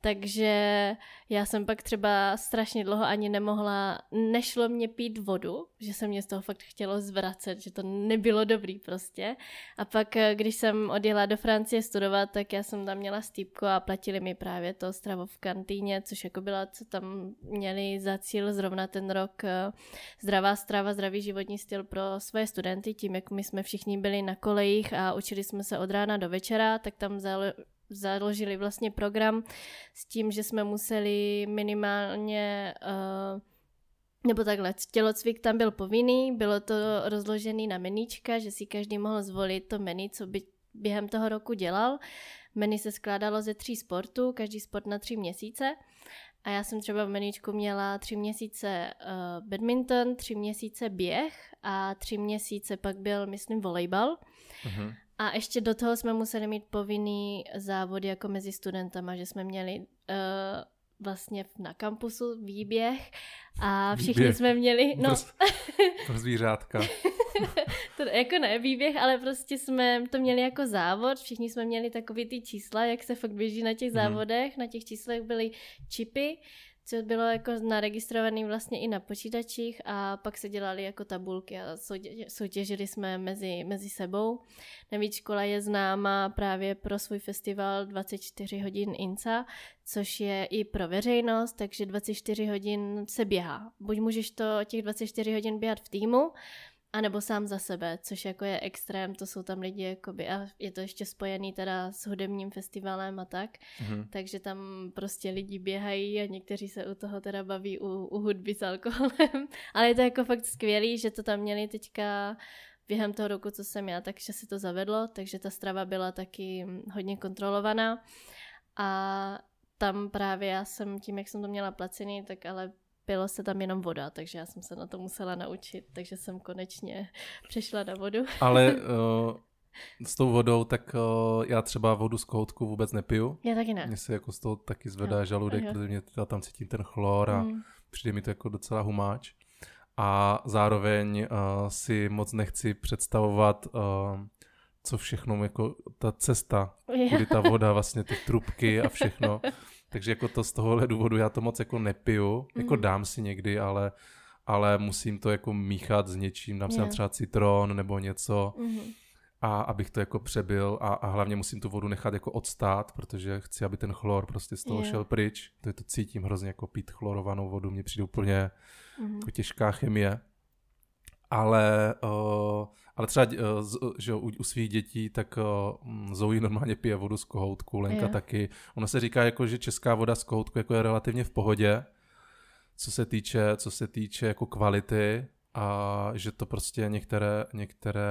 Speaker 1: Takže já jsem pak třeba strašně dlouho ani nemohla, nešlo mě pít vodu, že se mě z toho fakt chtělo zvracet, že to nebylo dobrý prostě. A pak, eh, když jsem odjela do Francie studovat, tak já jsem tam měla stýpko a platili mi právě to stravo v kantýně, což jako byla, co tam měli za cíl zrovna ten rok eh, zdravá strava, zdravý životní styl pro svoje studenty, tím jak my jsme všichni byli na kolejích a učili jsme se od rána do večera, tak tam založili vlastně program s tím, že jsme museli minimálně uh, nebo takhle, tělocvik tam byl povinný, bylo to rozložený na meníčka, že si každý mohl zvolit to menu, co by během toho roku dělal. Menu se skládalo ze tří sportů, každý sport na tři měsíce. A já jsem třeba v meníčku měla tři měsíce uh, badminton, tři měsíce běh a tři měsíce pak byl, myslím, volejbal. Uh-huh. A ještě do toho jsme museli mít povinný závod jako mezi studentama, že jsme měli uh, vlastně na kampusu výběh a všichni výběh. jsme měli... No,
Speaker 2: pro, zvířátka.
Speaker 1: to jako ne výběh, ale prostě jsme to měli jako závod, všichni jsme měli takový ty čísla, jak se fakt běží na těch mm. závodech, na těch číslech byly čipy, co bylo jako naregistrovaný vlastně i na počítačích a pak se dělali jako tabulky a soutěžili jsme mezi, mezi sebou. Navíc škola je známa právě pro svůj festival 24 hodin INSA, což je i pro veřejnost, takže 24 hodin se běhá. Buď můžeš to těch 24 hodin běhat v týmu, a nebo sám za sebe, což jako je extrém, to jsou tam lidi jakoby, a je to ještě spojený teda s hudebním festivalem a tak, mm-hmm. takže tam prostě lidi běhají a někteří se u toho teda baví u, u hudby s alkoholem, ale je to jako fakt skvělý, že to tam měli teďka během toho roku, co jsem já, takže se to zavedlo, takže ta strava byla taky hodně kontrolovaná. A tam právě já jsem tím, jak jsem to měla placený, tak ale pilo se tam jenom voda, takže já jsem se na to musela naučit, takže jsem konečně přešla na vodu.
Speaker 2: Ale uh, s tou vodou, tak uh, já třeba vodu z kohoutku vůbec nepiju.
Speaker 1: Já taky ne.
Speaker 2: Mně se jako z toho taky zvedá no, žaludek, protože mě tam cítím ten chlor a mm. přijde mi to jako docela humáč. A zároveň uh, si moc nechci představovat, uh, co všechno, jako ta cesta, kudy ta voda, vlastně ty trubky a všechno. Takže jako to z tohohle důvodu já to moc jako nepiju, mm. jako mhm. dám si někdy, ale, ale musím to jako míchat s něčím, dám yeah. si třeba citron nebo něco. Mm. A abych to jako přebil a, a hlavně musím tu vodu nechat jako odstát, protože chci, aby ten chlor prostě z toho yeah. šel pryč. To je to cítím hrozně jako pít chlorovanou vodu, mně přijde úplně mm. jako těžká chemie. Ale uh, ale třeba eh, že u, u svých dětí, tak uh, Zoe normálně pije vodu z kohoutku, Lenka je. taky. Ono se říká, jako, že česká voda z kohoutku jako je relativně v pohodě, co se týče, co se týče jako kvality a že to prostě některé, některé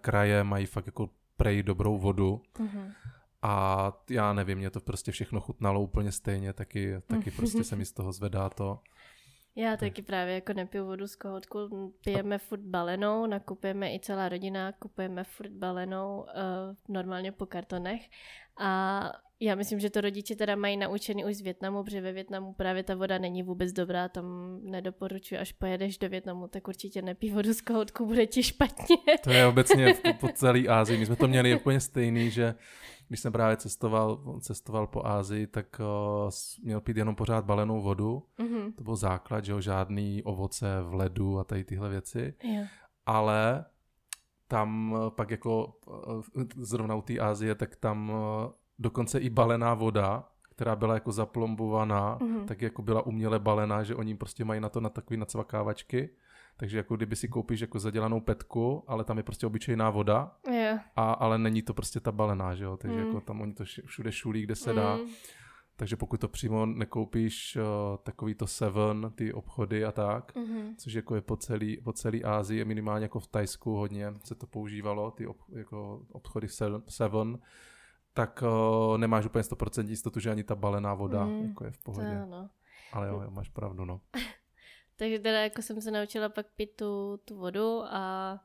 Speaker 2: kraje mají fakt jako prej dobrou vodu. Mm-hmm. A já nevím, mě to prostě všechno chutnalo úplně stejně, taky, taky prostě se mi z toho zvedá to.
Speaker 1: Já taky právě jako nepiju vodu z kohoutku, pijeme furt balenou, nakupujeme i celá rodina, kupujeme furt balenou uh, normálně po kartonech. A já myslím, že to rodiče teda mají naučený už z Větnamu, protože ve Větnamu právě ta voda není vůbec dobrá, tam nedoporučuji, až pojedeš do Větnamu, tak určitě nepí vodu z kohoutku, bude ti špatně.
Speaker 2: To je obecně po celé Ázii, my jsme to měli úplně stejný, že když jsem právě cestoval, cestoval po Ázii, tak uh, měl pít jenom pořád balenou vodu. Mm-hmm. To byl základ, že jo, žádný ovoce v ledu a tady tyhle věci. Yeah. Ale tam uh, pak jako uh, zrovna u té Ázie, tak tam dokonce i balená voda, která byla jako zaplombovaná, mm-hmm. tak jako byla uměle balená, že oni prostě mají na to na takový nacvakávačky takže jako kdyby si koupíš jako zadělanou petku, ale tam je prostě obyčejná voda, yeah. a, ale není to prostě ta balená, že jo? Takže mm. jako tam oni to všude šulí, kde se mm. dá. Takže pokud to přímo nekoupíš, uh, takový to Seven, ty obchody a tak, mm-hmm. což jako je po celý, po celý Ázii, minimálně jako v Tajsku hodně se to používalo, ty ob, jako obchody Seven, tak uh, nemáš úplně 100% jistotu, že ani ta balená voda mm, jako je v pohodě. To, no. Ale jo, máš pravdu, no.
Speaker 1: Takže teda jako jsem se naučila pak pít tu, tu vodu a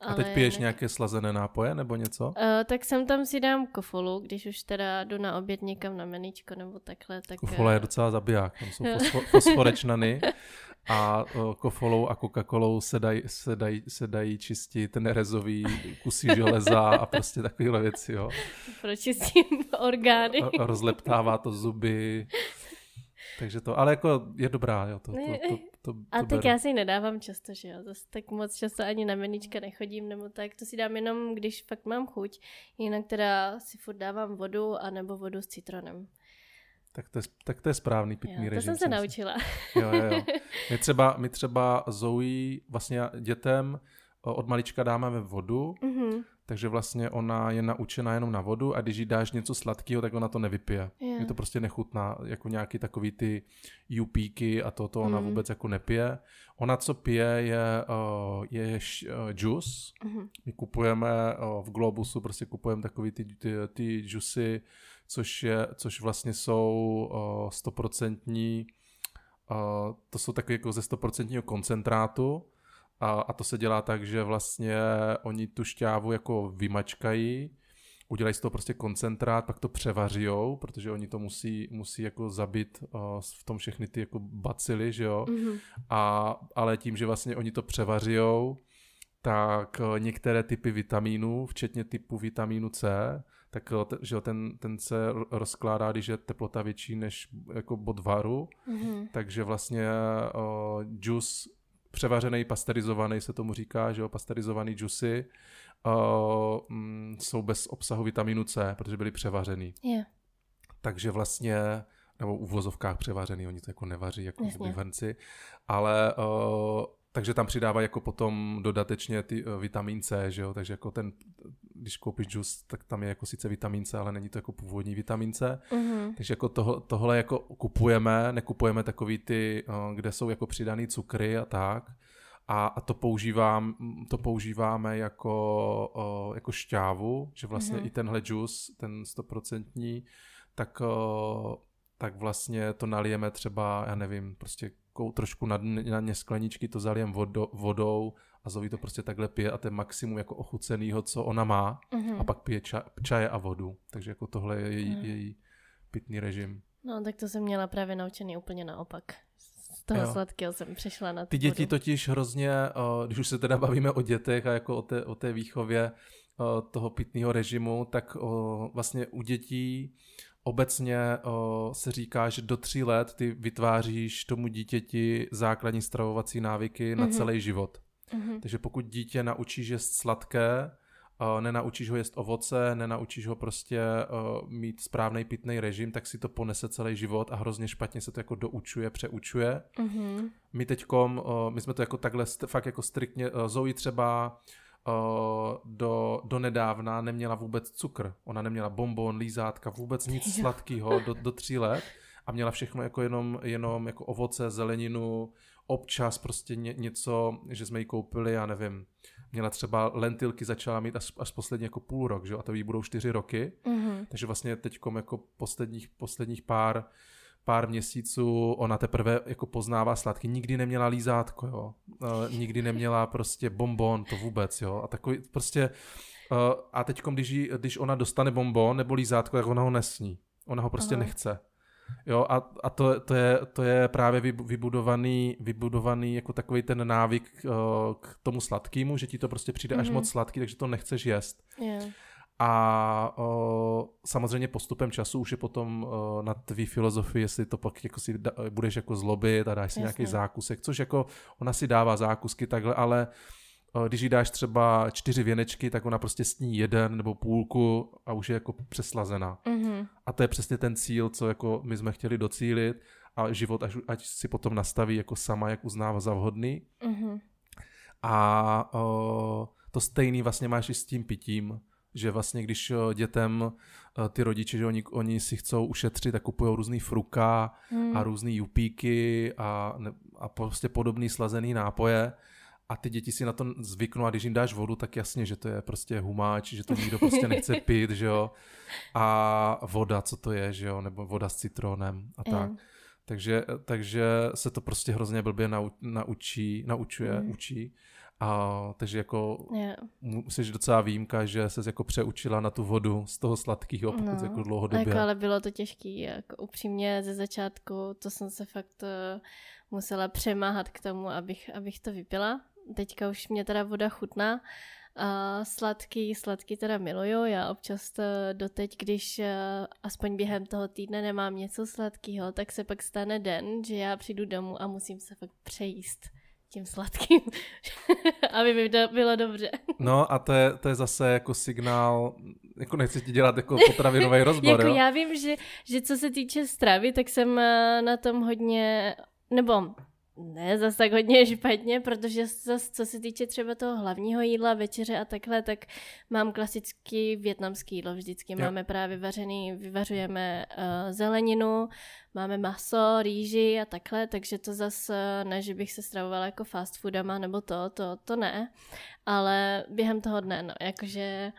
Speaker 2: a teď piješ nějaké slazené nápoje nebo něco? Uh,
Speaker 1: tak jsem tam si dám kofolu, když už teda jdu na oběd někam na meničko nebo takhle. Tak,
Speaker 2: Kofola je docela zabiják, tam jsou fosfo- fosforečnany a uh, kofolou a Coca-Colou se dají, se, dají, se dají čistit nerezový kusy železa a prostě takovéhle věci, jo.
Speaker 1: Pročistím orgány.
Speaker 2: Rozleptává to zuby. Takže to, ale jako je dobrá, jo, to, to, to, to, to
Speaker 1: A tak já si ji nedávám často, že jo, zase tak moc často ani na menička nechodím, nebo tak, to si dám jenom, když fakt mám chuť, jinak teda si furt dávám vodu, anebo vodu s citronem.
Speaker 2: Tak to je, tak to je správný pitný
Speaker 1: jo,
Speaker 2: režim.
Speaker 1: To jsem se naučila.
Speaker 2: Jo, jo, jo. My třeba, my třeba Zoe vlastně dětem od malička dáme vodu, mm-hmm takže vlastně ona je naučená jenom na vodu a když jí dáš něco sladkého, tak ona to nevypije. Yeah. Je to prostě nechutná, jako nějaký takový ty jupíky a toto ona mm. vůbec jako nepije. Ona co pije je, je uh, juice. Mm-hmm. My kupujeme v Globusu, prostě kupujeme takový ty, ty, ty juicy, což, je, což vlastně jsou stoprocentní, to jsou takové jako ze stoprocentního koncentrátu, a, a to se dělá tak, že vlastně oni tu šťávu jako vymačkají udělají z toho prostě koncentrát, pak to převařijou, protože oni to musí, musí jako zabít uh, v tom všechny ty jako bacily, že jo. Mm-hmm. A, ale tím, že vlastně oni to převařijou, tak uh, některé typy vitamínů, včetně typu vitamínu C, tak že ten, ten se rozkládá, když je teplota větší než jako bod varu, mm-hmm. takže vlastně uh, juice převařený, pasterizovaný se tomu říká, že jo, pasterizovaný džusy uh, mm, jsou bez obsahu vitamínu C, protože byly převařený.
Speaker 1: Yeah.
Speaker 2: Takže vlastně nebo u vozovkách převařený, oni to jako nevaří jako hrnci, ale uh, takže tam přidávají jako potom dodatečně ty uh, vitamin C, že jo, takže jako ten, když koupíš džus, tak tam je jako sice vitamin C, ale není to jako původní vitamin C, mm-hmm. takže jako toho, tohle jako kupujeme, nekupujeme takový ty, uh, kde jsou jako přidaný cukry a tak, a, a to, používám, to používáme jako, uh, jako šťávu, že vlastně mm-hmm. i tenhle džus, ten stoprocentní, tak, uh, tak vlastně to nalijeme třeba, já nevím, prostě trošku na, na dně skleničky to zalijem vodo, vodou a Zoe to prostě takhle pije a to je maximum jako ochucenýho, co ona má mm-hmm. a pak pije ča, čaje a vodu. Takže jako tohle je její, mm. její pitný režim.
Speaker 1: No tak to jsem měla právě naučený úplně naopak. Z toho jo. sladkého jsem přešla na
Speaker 2: Ty děti vodu. totiž hrozně, když už se teda bavíme o dětech a jako o té, o té výchově toho pitného režimu, tak vlastně u dětí obecně o, se říká, že do tří let ty vytváříš tomu dítěti základní stravovací návyky mm-hmm. na mhm. celý život. Mm-hmm. Takže pokud dítě naučíš jíst sladké, o, nenaučíš ho jíst ovoce, nenaučíš ho prostě o, mít správný pitný režim, tak si to ponese celý život a hrozně špatně se to jako doučuje, přeučuje. Mm-hmm. My teďkom, o, my jsme to jako takhle st- fakt jako striktně, Zoe třeba do, do nedávna neměla vůbec cukr. Ona neměla bonbon, lízátka, vůbec nic sladkého do, do tří let a měla všechno jako jenom, jenom jako ovoce, zeleninu, občas prostě ně, něco, že jsme jí koupili, já nevím, měla třeba lentilky, začala mít až, až poslední jako půl rok, že? a to jí budou čtyři roky, mm-hmm. takže vlastně teď jako posledních, posledních pár pár měsíců ona teprve jako poznává sladký. Nikdy neměla lízátko, jo. Uh, nikdy neměla prostě bonbon, to vůbec, jo. A takový prostě... Uh, a teď, když, jí, když ona dostane bonbon nebo lízátko, tak ona ho nesní. Ona ho prostě Aha. nechce. Jo, a, a to, to, je, to je právě vybudovaný, vybudovaný jako takový ten návyk uh, k tomu sladkému, že ti to prostě přijde mm-hmm. až mhm. moc sladký, takže to nechceš jíst. Yeah. A o, samozřejmě postupem času už je potom o, na tvý filozofii, jestli to pak jako si da, budeš jako zlobit a dáš si Jasně. nějaký zákusek, což jako ona si dává zákusky takhle, ale o, když jí dáš třeba čtyři věnečky, tak ona prostě sní jeden nebo půlku a už je jako přeslazená. Mm-hmm. A to je přesně ten cíl, co jako my jsme chtěli docílit a život až, ať si potom nastaví jako sama, jak uznává za vhodný. Mm-hmm. A o, to stejný vlastně máš i s tím pitím že vlastně když eh, dětem eh, ty rodiče, že oni, oni si chcou ušetřit, tak kupují různý fruka hmm. a různý jupíky a, a prostě podobný slazený nápoje a ty děti si na to zvyknou a když jim dáš vodu, tak jasně, že to je prostě humáč, že to nikdo prostě nechce pít, že jo. A voda, co to je, že jo, nebo voda s citronem a tak. Mm. Takže, takže se to prostě hrozně blbě nau, naučí, naučuje, mm. učí. A, takže jako yeah. musíš docela výjimka, že se jako přeučila na tu vodu z toho sladkého, pokud no. jako dlouhodobě.
Speaker 1: Jako, ale bylo to těžké, jako upřímně ze začátku, to jsem se fakt uh, musela přemáhat k tomu, abych, abych to vypila. Teďka už mě teda voda chutná, a sladký, sladký teda miluju, já občas to doteď, když uh, aspoň během toho týdne nemám něco sladkého, tak se pak stane den, že já přijdu domů a musím se fakt přejíst tím sladkým, aby mi to bylo dobře.
Speaker 2: No a to je, to je zase jako signál, jako nechci ti dělat jako potravinový rozbor,
Speaker 1: jako
Speaker 2: jo?
Speaker 1: já vím, že, že co se týče stravy, tak jsem eh, na tom hodně, nebo ne zase tak hodně špatně, protože zase, co se týče třeba toho hlavního jídla, večeře a takhle, tak mám klasický větnamský jídlo vždycky. Jo. Máme právě vařený, vyvařujeme uh, zeleninu, máme maso, rýži a takhle, takže to zase ne, že bych se stravovala jako fast foodama nebo to, to, to ne, ale během toho dne, no, jakože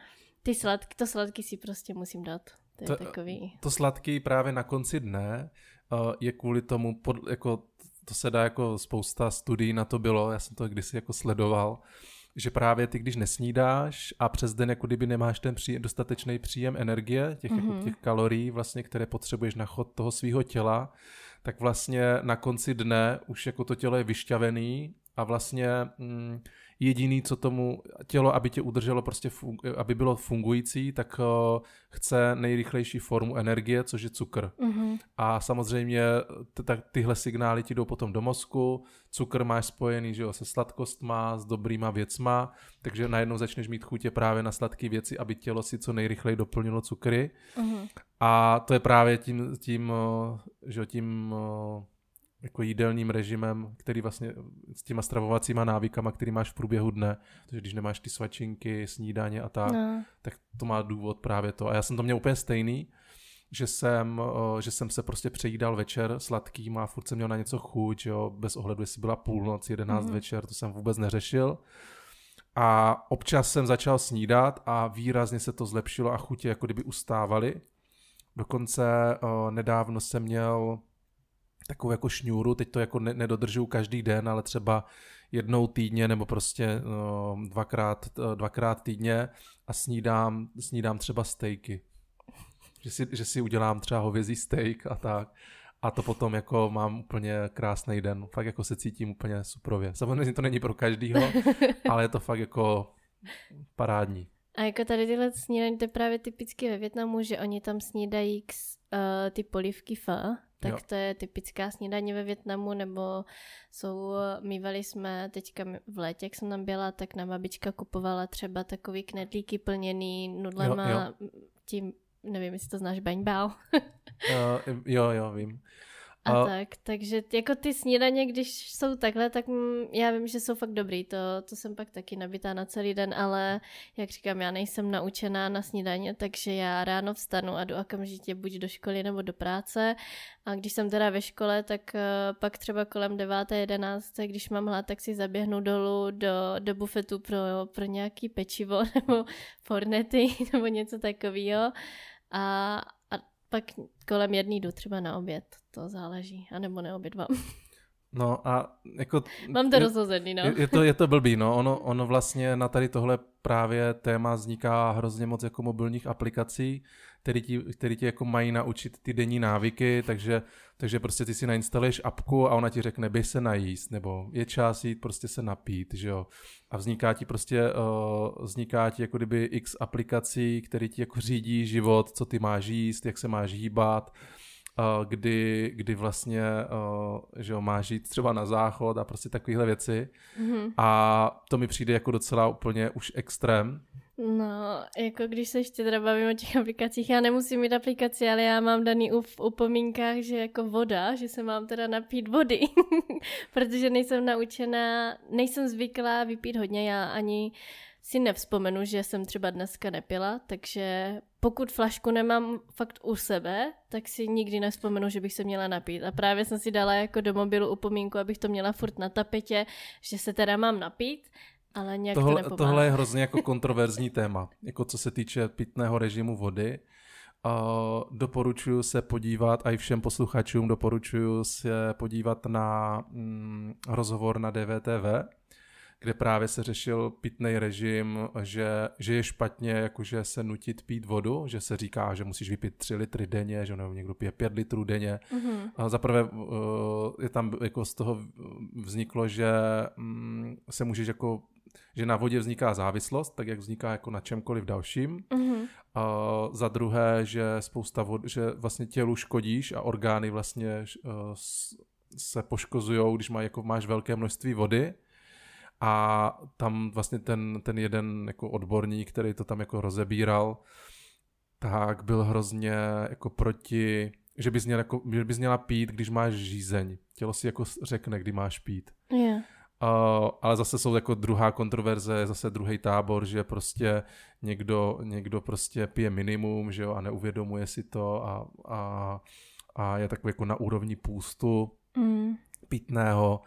Speaker 1: ty sladky, to sladky si prostě musím dát. To, je to, takový...
Speaker 2: to sladký právě na konci dne uh, je kvůli tomu, pod, jako to se dá jako spousta studií na to bylo, já jsem to kdysi jako sledoval, že právě ty, když nesnídáš a přes den jako kdyby nemáš ten příjem, dostatečný příjem energie, těch, mm-hmm. jako mhm. těch kalorií vlastně, které potřebuješ na chod toho svého těla, tak vlastně na konci dne už jako to tělo je vyšťavený a vlastně mm, jediný, co tomu tělo, aby tě udrželo prostě, aby bylo fungující, tak uh, chce nejrychlejší formu energie, což je cukr. Mm-hmm. A samozřejmě t- tyhle signály ti jdou potom do mozku, cukr máš spojený že jo, se sladkostma, s dobrýma věcma, takže najednou začneš mít chutě právě na sladké věci, aby tělo si co nejrychleji doplnilo cukry. Mm-hmm. A to je právě tím, tím, eh, že tím eh, jako jídelním režimem, který vlastně s těma stravovacíma návykama, který máš v průběhu dne, takže když nemáš ty svačinky, snídaně a tak, no. tak to má důvod právě to. A já jsem to měl úplně stejný, že jsem, eh, že jsem se prostě přejídal večer sladkým a furt jsem měl na něco chuť, jo, bez ohledu, jestli byla půlnoc, jedenáct mm-hmm. večer, to jsem vůbec neřešil. A občas jsem začal snídat a výrazně se to zlepšilo a chutě jako kdyby ustávaly. Dokonce uh, nedávno jsem měl takovou jako šňůru, teď to jako ne, nedodržuju každý den, ale třeba jednou týdně nebo prostě no, dvakrát, dvakrát týdně a snídám, snídám třeba stejky. Že si, že si udělám třeba hovězí steak a tak. A to potom jako mám úplně krásný den. Fakt jako se cítím úplně suprově. Samozřejmě to není pro každýho, ale je to fakt jako parádní.
Speaker 1: A jako tady tyhle snídaně, to je právě typicky ve Větnamu, že oni tam snídají k, uh, ty polivky fa, tak jo. to je typická snídaně ve Větnamu, nebo jsou, mývali jsme teďka v létě, jak jsem tam byla, tak nám babička kupovala třeba takový knedlíky plněný nudlema, jo, jo. tím, nevím, jestli to znáš, baňbao.
Speaker 2: uh, jo, jo, vím.
Speaker 1: A, a tak, takže jako ty snídaně, když jsou takhle, tak já vím, že jsou fakt dobrý, to, to jsem pak taky nabitá na celý den, ale jak říkám, já nejsem naučená na snídaně, takže já ráno vstanu a jdu okamžitě buď do školy nebo do práce a když jsem teda ve škole, tak uh, pak třeba kolem 9. 11. když mám hlad, tak si zaběhnu dolů do, do bufetu pro, pro nějaký pečivo nebo fornety nebo něco takového a, pak kolem jedný jdu třeba na oběd, to záleží, anebo neobědvám.
Speaker 2: No a jako...
Speaker 1: Mám to rozhozený, no.
Speaker 2: Je, je, to, je to blbý, no. Ono, ono vlastně na tady tohle právě téma vzniká hrozně moc jako mobilních aplikací, který ti, který ti jako mají naučit ty denní návyky, takže, takže prostě ty si nainstaluješ apku a ona ti řekne, běž se najíst, nebo je čas jít prostě se napít, že jo. A vzniká ti prostě, uh, vzniká ti jako kdyby x aplikací, který ti jako řídí život, co ty máš jíst, jak se máš hýbat, uh, kdy, kdy vlastně, uh, že jo, máš jít třeba na záchod a prostě takovéhle věci. Mm-hmm. A to mi přijde jako docela úplně už extrém,
Speaker 1: No, jako když se ještě teda bavím o těch aplikacích, já nemusím mít aplikaci, ale já mám daný v upomínkách, že jako voda, že se mám teda napít vody, protože nejsem naučená, nejsem zvyklá vypít hodně, já ani si nevzpomenu, že jsem třeba dneska nepila, takže pokud flašku nemám fakt u sebe, tak si nikdy nevzpomenu, že bych se měla napít. A právě jsem si dala jako do mobilu upomínku, abych to měla furt na tapetě, že se teda mám napít ale nějak
Speaker 2: tohle,
Speaker 1: to
Speaker 2: tohle je hrozně jako kontroverzní téma, jako co se týče pitného režimu vody. Uh, doporučuji se podívat, a i všem posluchačům doporučuji se podívat na mm, rozhovor na DVTV, kde právě se řešil pitný režim, že, že je špatně jakože se nutit pít vodu, že se říká, že musíš vypít 3 litry denně, že nebo někdo pije 5 litrů denně. Mm-hmm. A zaprvé uh, je tam jako z toho vzniklo, že um, se můžeš jako že na vodě vzniká závislost, tak jak vzniká jako na čemkoliv dalším. Mm-hmm. A za druhé, že spousta vod, že vlastně tělu škodíš a orgány vlastně uh, se poškozují, když má, jako máš velké množství vody. A tam vlastně ten, ten jeden jako odborník, který to tam jako rozebíral, tak byl hrozně jako proti, že bys, měl jako, že bys měla pít, když máš žízeň. Tělo si jako řekne, kdy máš pít.
Speaker 1: Yeah.
Speaker 2: Uh, ale zase jsou jako druhá kontroverze, zase druhý tábor, že prostě někdo, někdo prostě pije minimum, že jo, a neuvědomuje si to a, a, a je takový jako na úrovni půstu mm. pitného.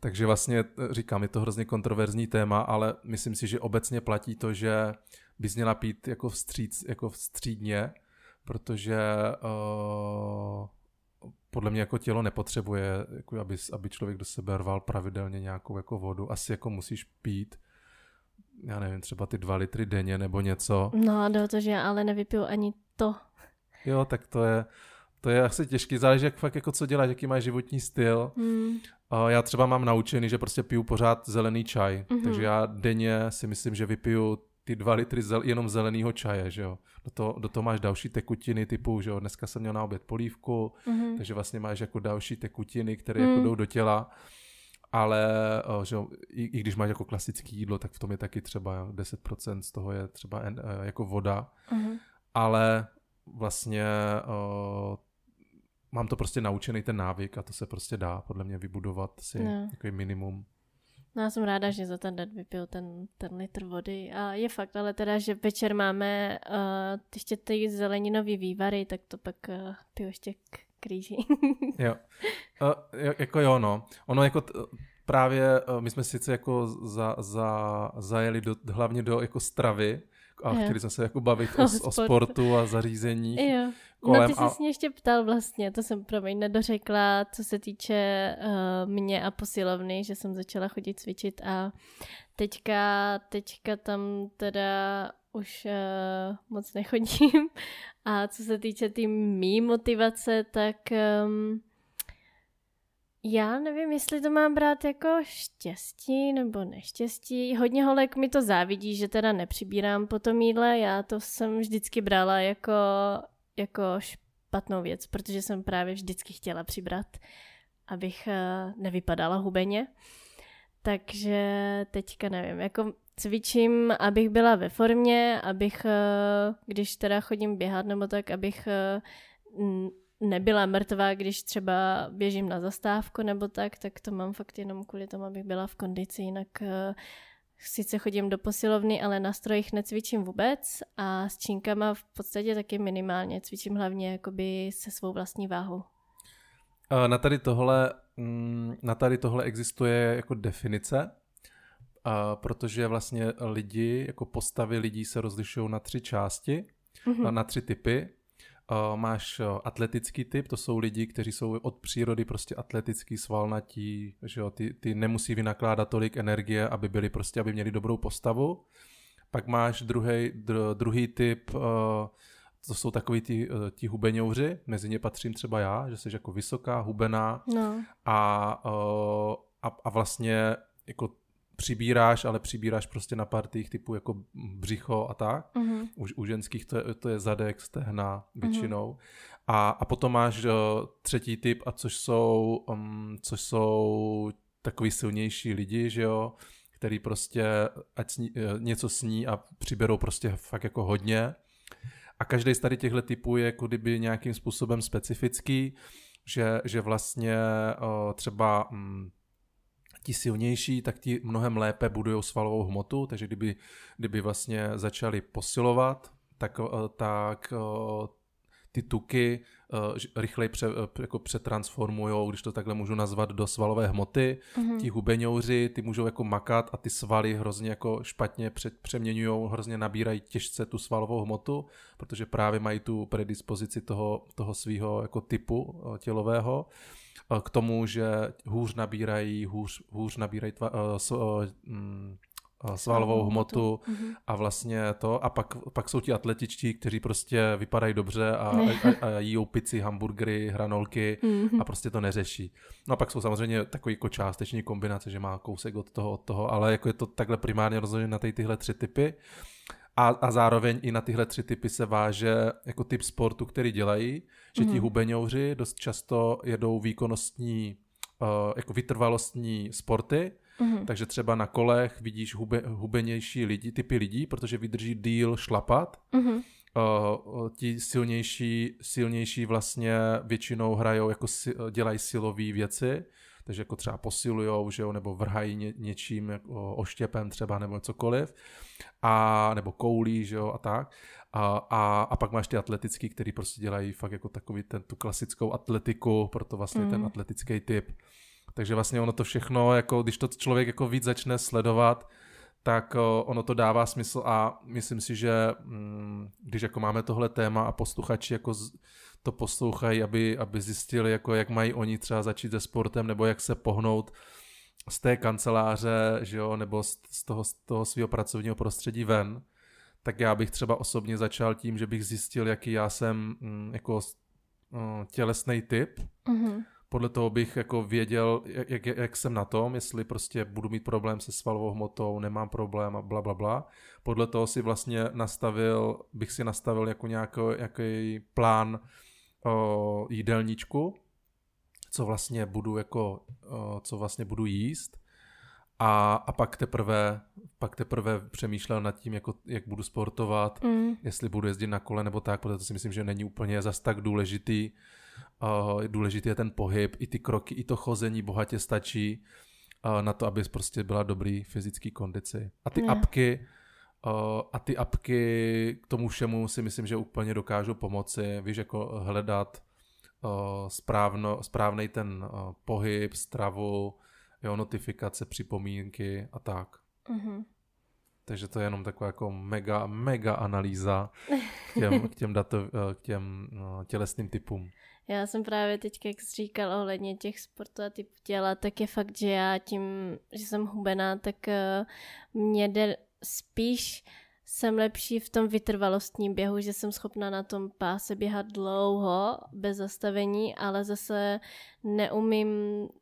Speaker 2: Takže vlastně eh, říkám, je to hrozně kontroverzní téma, ale myslím si, že obecně platí to, že bys měla pít jako, vstříc, jako vstřídně, protože uh, podle mě jako tělo nepotřebuje, jako aby, aby člověk do sebe rval pravidelně nějakou jako vodu. Asi jako musíš pít, já nevím, třeba ty dva litry denně nebo něco.
Speaker 1: No, do to, že já ale nevypiju ani to.
Speaker 2: Jo, tak to je, to je asi těžký, záleží jak fakt jako co děláš, jaký máš životní styl.
Speaker 1: Hmm.
Speaker 2: A já třeba mám naučený, že prostě piju pořád zelený čaj,
Speaker 1: Mhm.
Speaker 2: takže já denně si myslím, že vypiju ty dva litry zel, jenom zeleného čaje, že jo. Do toho, do toho máš další tekutiny typu, že jo, dneska jsem měl na oběd polívku,
Speaker 1: Mhm.
Speaker 2: takže vlastně máš jako další tekutiny, které
Speaker 1: Mm.
Speaker 2: jako jdou do těla, ale o, že jo, i, i když máš jako klasické jídlo, tak v tom je taky třeba jo, 10% z toho je třeba en, eh, jako voda,
Speaker 1: Mhm.
Speaker 2: ale vlastně o, mám to prostě naučený ten návyk a to se prostě dá podle mě vybudovat si
Speaker 1: No.
Speaker 2: jako minimum.
Speaker 1: No já jsem ráda, že za ten den vypiju ten, ten litr vody a je fakt, ale teda, že večer máme uh, ještě ty zeleninový vývary, tak to pak uh, piju ještě k kříži.
Speaker 2: Jo. Uh, jako jo, no. Ono jako t- právě, uh, my jsme sice jako za, za, zajeli do, hlavně do jako stravy a
Speaker 1: Jo.
Speaker 2: chtěli jsme se jako bavit o,
Speaker 1: O
Speaker 2: o
Speaker 1: sportu.
Speaker 2: sportu a zařízení.
Speaker 1: jo.
Speaker 2: kolem
Speaker 1: no ty jsi
Speaker 2: a...
Speaker 1: mě ještě ptal vlastně, to jsem promiň nedořekla, co se týče uh, mě a posilovny, že jsem začala chodit cvičit a teďka, teďka tam teda už uh, moc nechodím a co se týče té tý mý motivace, tak um, já nevím, jestli to mám brát jako štěstí nebo neštěstí. Hodně holek mi to závidí, že teda nepřibírám po tom jídle. Já to jsem vždycky brala jako, jako špatnou věc, protože jsem právě vždycky chtěla přibrat, abych eh, nevypadala hubeně. Takže teďka nevím, jako cvičím, abych byla ve formě, abych, eh, když teda chodím běhat nebo tak, abych eh, nebyla mrtvá, když třeba běžím na zastávku nebo tak, tak to mám fakt jenom kvůli tomu, abych byla v kondici, jinak eh, sice chodím do posilovny, ale na strojích necvičím vůbec a s činkama v podstatě taky minimálně, cvičím hlavně jakoby se svou vlastní váhou.
Speaker 2: Na tady tohle, mm, na tady tohle existuje jako definice, protože vlastně lidi, jako postavy lidí se rozlišují na tři části,
Speaker 1: Mhm.
Speaker 2: na tři typy. Uh, máš uh, atletický typ, to jsou lidi, kteří jsou od přírody prostě atletický, svalnatí, že jo, ty, ty nemusí vynakládat tolik energie, aby byli prostě, aby měli dobrou postavu. Pak máš druhý, dr, druhý typ, uh, to jsou takový ti, ti hubeňouři, mezi ně patřím třeba já, že jsi jako vysoká, hubená
Speaker 1: No,
Speaker 2: a, a, a vlastně jako přibíráš, ale přibíráš prostě na partích typu jako břicho a tak.
Speaker 1: mhm.
Speaker 2: U, u ženských to je, to je zadek, stehna většinou. A, a potom máš uh, třetí typ, a což jsou, um, což jsou takový silnější lidi, že jo, který prostě ať sní, eh, něco sní a přiberou prostě fakt jako hodně. A každý z tady těchto typů je jako kdyby nějakým způsobem specifický, že, že vlastně uh, třeba um, ti silnější, tak ti mnohem lépe budují svalovou hmotu, takže kdyby, kdyby vlastně začali posilovat, tak, eh, tak eh, ty tuky uh, rychleji pře, eh, jako přetransformují, když to takhle můžu nazvat, do svalové hmoty.
Speaker 1: Mhm.
Speaker 2: Ti hubeňouři, ty můžou jako makat a ty svaly hrozně jako špatně před, přeměňují, hrozně nabírají těžce tu svalovou hmotu, protože právě mají tu predispozici toho, toho svého jako typu eh, tělového eh, k tomu, že hůř nabírají, hůř, hůř nabírají tva, uh, s, uh, svalovou hmotu
Speaker 1: Mhm.
Speaker 2: a vlastně to, a pak, pak jsou ti atletičtí, kteří prostě vypadají dobře a, a, a jíjou pici, hamburgery, hranolky
Speaker 1: Mhm.
Speaker 2: a prostě to neřeší. No a pak jsou samozřejmě takový jako částeční kombinace, že má kousek od toho, od toho, ale jako je to takhle primárně rozdělené na ty, tyhle tři typy. A, a zároveň i na tyhle tři typy se váže jako typ sportu, který dělají, že ti
Speaker 1: Mhm.
Speaker 2: hubeňouři dost často jedou výkonnostní, uh, jako vytrvalostní sporty,
Speaker 1: Mhm.
Speaker 2: takže třeba na kolech vidíš hube, hubenější lidi, typy lidí, protože vydrží díl šlapat.
Speaker 1: Mhm.
Speaker 2: Uh, ti silnější, silnější vlastně většinou hrajou, jako si, dělají silové věci, takže jako třeba posilujou, že jo, nebo vrhají ně, něčím, jako oštěpem třeba, nebo cokoliv, a, nebo koulí, že jo, a tak. A, a, a pak máš ty atletický, který prostě dělají fakt jako takový ten, tu klasickou atletiku, proto vlastně mm. ten
Speaker 1: Mm.
Speaker 2: atletický typ. Takže vlastně ono to všechno, jako když to člověk jako víc začne sledovat, tak ono to dává smysl a myslím si, že mm, když jako máme tohle téma a posluchači jako z, to poslouchají, aby, aby zjistili, jako jak mají oni třeba začít se sportem nebo jak se pohnout, z té kanceláře, že jo, nebo z, z toho, z toho svého pracovního prostředí ven, tak já bych třeba osobně začal tím, že bych zjistil, jaký já jsem mm, jako uh, tělesný typ. Mm-hmm. Podle toho bych jako věděl, jak, jak, jak jsem na tom, jestli prostě budu mít problém se svalovou hmotou, nemám problém a bla, bla, bla. Podle toho si vlastně nastavil, bych si nastavil jako nějaký, nějaký plán uh, jídelníčku, co vlastně budu jako, uh, co vlastně budu jíst a, a pak teprve pak teprve přemýšlel nad tím, jako, jak budu sportovat, mm. jestli budu jezdit na kole nebo tak, protože to si myslím, že není úplně zas tak důležitý. Uh, důležitý je ten pohyb, i ty kroky, i to chození bohatě stačí uh, na to, aby prostě byla dobrý fyzický kondici. A ty yeah. apky, a ty apky k tomu všemu si myslím, že úplně dokážou pomoci. Víš, jako hledat správno, správnej ten uh, pohyb, stravu, jo, notifikace, připomínky a tak. Mm-hmm. Takže to je jenom taková jako mega, mega analýza k těm, k těm, dato, k těm no, tělesným typům.
Speaker 1: Já jsem právě teď, jak jsi říkal ohledně těch sportů a typů těla, tak je fakt, že já tím, že jsem hubená, tak mě jde spíš jsem lepší v tom vytrvalostním běhu, že jsem schopna na tom páse běhat dlouho, bez zastavení, ale zase neumím,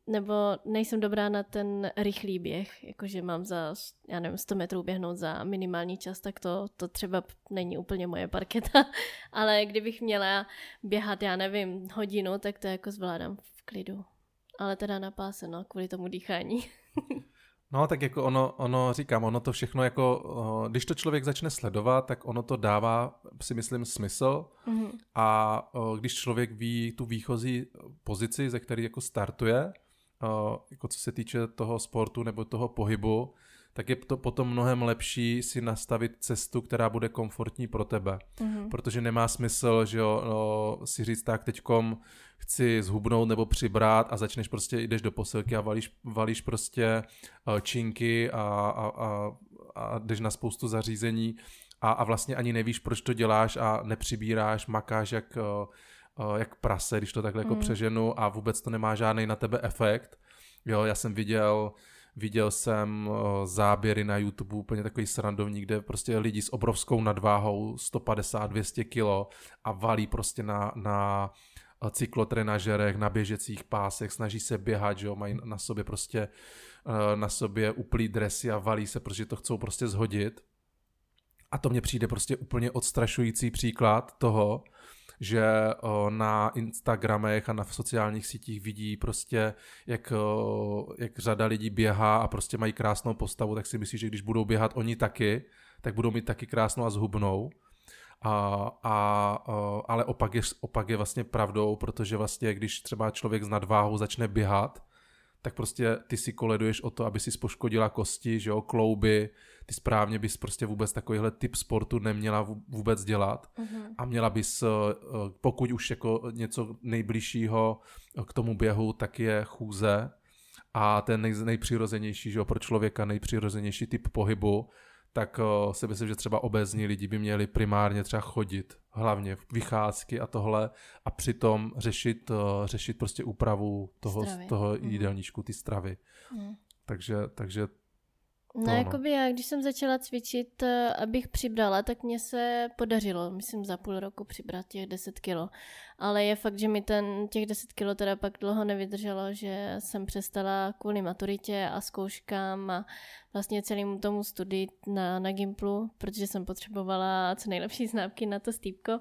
Speaker 1: nebo nejsem dobrá na ten rychlý běh, jakože mám za, já nevím, 100 metrů běhnout za minimální čas, tak to, to třeba není úplně moje parketa, ale kdybych měla běhat, já nevím, hodinu, tak to jako zvládám v klidu. Ale teda na páse, no, kvůli tomu dýchání.
Speaker 2: No, tak jako ono, ono, říkám, ono to všechno jako, když to člověk začne sledovat, tak ono to dává, si myslím, smysl mm-hmm. a když člověk ví tu výchozí pozici, ze který jako startuje, jako co se týče toho sportu nebo toho pohybu, tak je to potom mnohem lepší si nastavit cestu, která bude komfortní pro tebe. Mm-hmm. Protože nemá smysl, že jo, no, si říct tak teďkom chci zhubnout nebo přibrat a začneš prostě, jdeš do posilky a valíš, valíš prostě uh, činky a, a, a, a jdeš na spoustu zařízení a, a vlastně ani nevíš, proč to děláš a nepřibíráš, makáš jak, uh, uh, jak prase, když to takhle mm. jako mhm. přeženu a vůbec to nemá žádný na tebe efekt. Jo, já jsem viděl Viděl jsem eh, záběry na YouTube úplně takový srandovní, kde prostě lidi s obrovskou nadváhou 150-200 kilo a valí prostě na, na eh, cyklotrenažerech, na běžecích pásech, snaží se běhat, že jo, mají na sobě prostě eh, na sobě uplý dresy a valí se, protože to chcou prostě zhodit. A to mně přijde prostě úplně odstrašující příklad toho, že na Instagramech a na sociálních sítích vidí prostě, jak, jak řada lidí běhá a prostě mají krásnou postavu, tak si myslí, že když budou běhat oni taky, tak budou mít taky krásnou a zhubnou. A, a, ale opak je, opak je vlastně pravdou, protože vlastně když třeba člověk s nadváhou začne běhat, tak prostě ty si koleduješ o to, aby si poškodila kosti, že jo, klouby, ty správně bys prostě vůbec takovýhle typ sportu neměla vůbec dělat. Uh-huh. a měla bys, eh, pokud už jako něco nejbližšího k tomu běhu, tak je chůze. A ten nej, nejpřirozenější, že jo, pro člověka nejpřirozenější typ pohybu, tak uh, si myslím, že třeba obezní lidi by měli primárně třeba chodit, hlavně vycházky a tohle a přitom řešit, uh, řešit prostě úpravu toho, toho mm. jídelníčku, ty stravy. Mm. Takže, takže
Speaker 1: No, no, jakoby já, když jsem začala cvičit, eh, abych přibrala, tak mně se podařilo, myslím, za půl roku přibrat těch 10 kilo. Ale je fakt, že mi ten, těch 10 kilo teda pak dlouho nevydrželo, že jsem přestala kvůli maturitě a zkouškám a vlastně celému tomu studii na, na Gimplu, protože jsem potřebovala co nejlepší známky na to stýpko.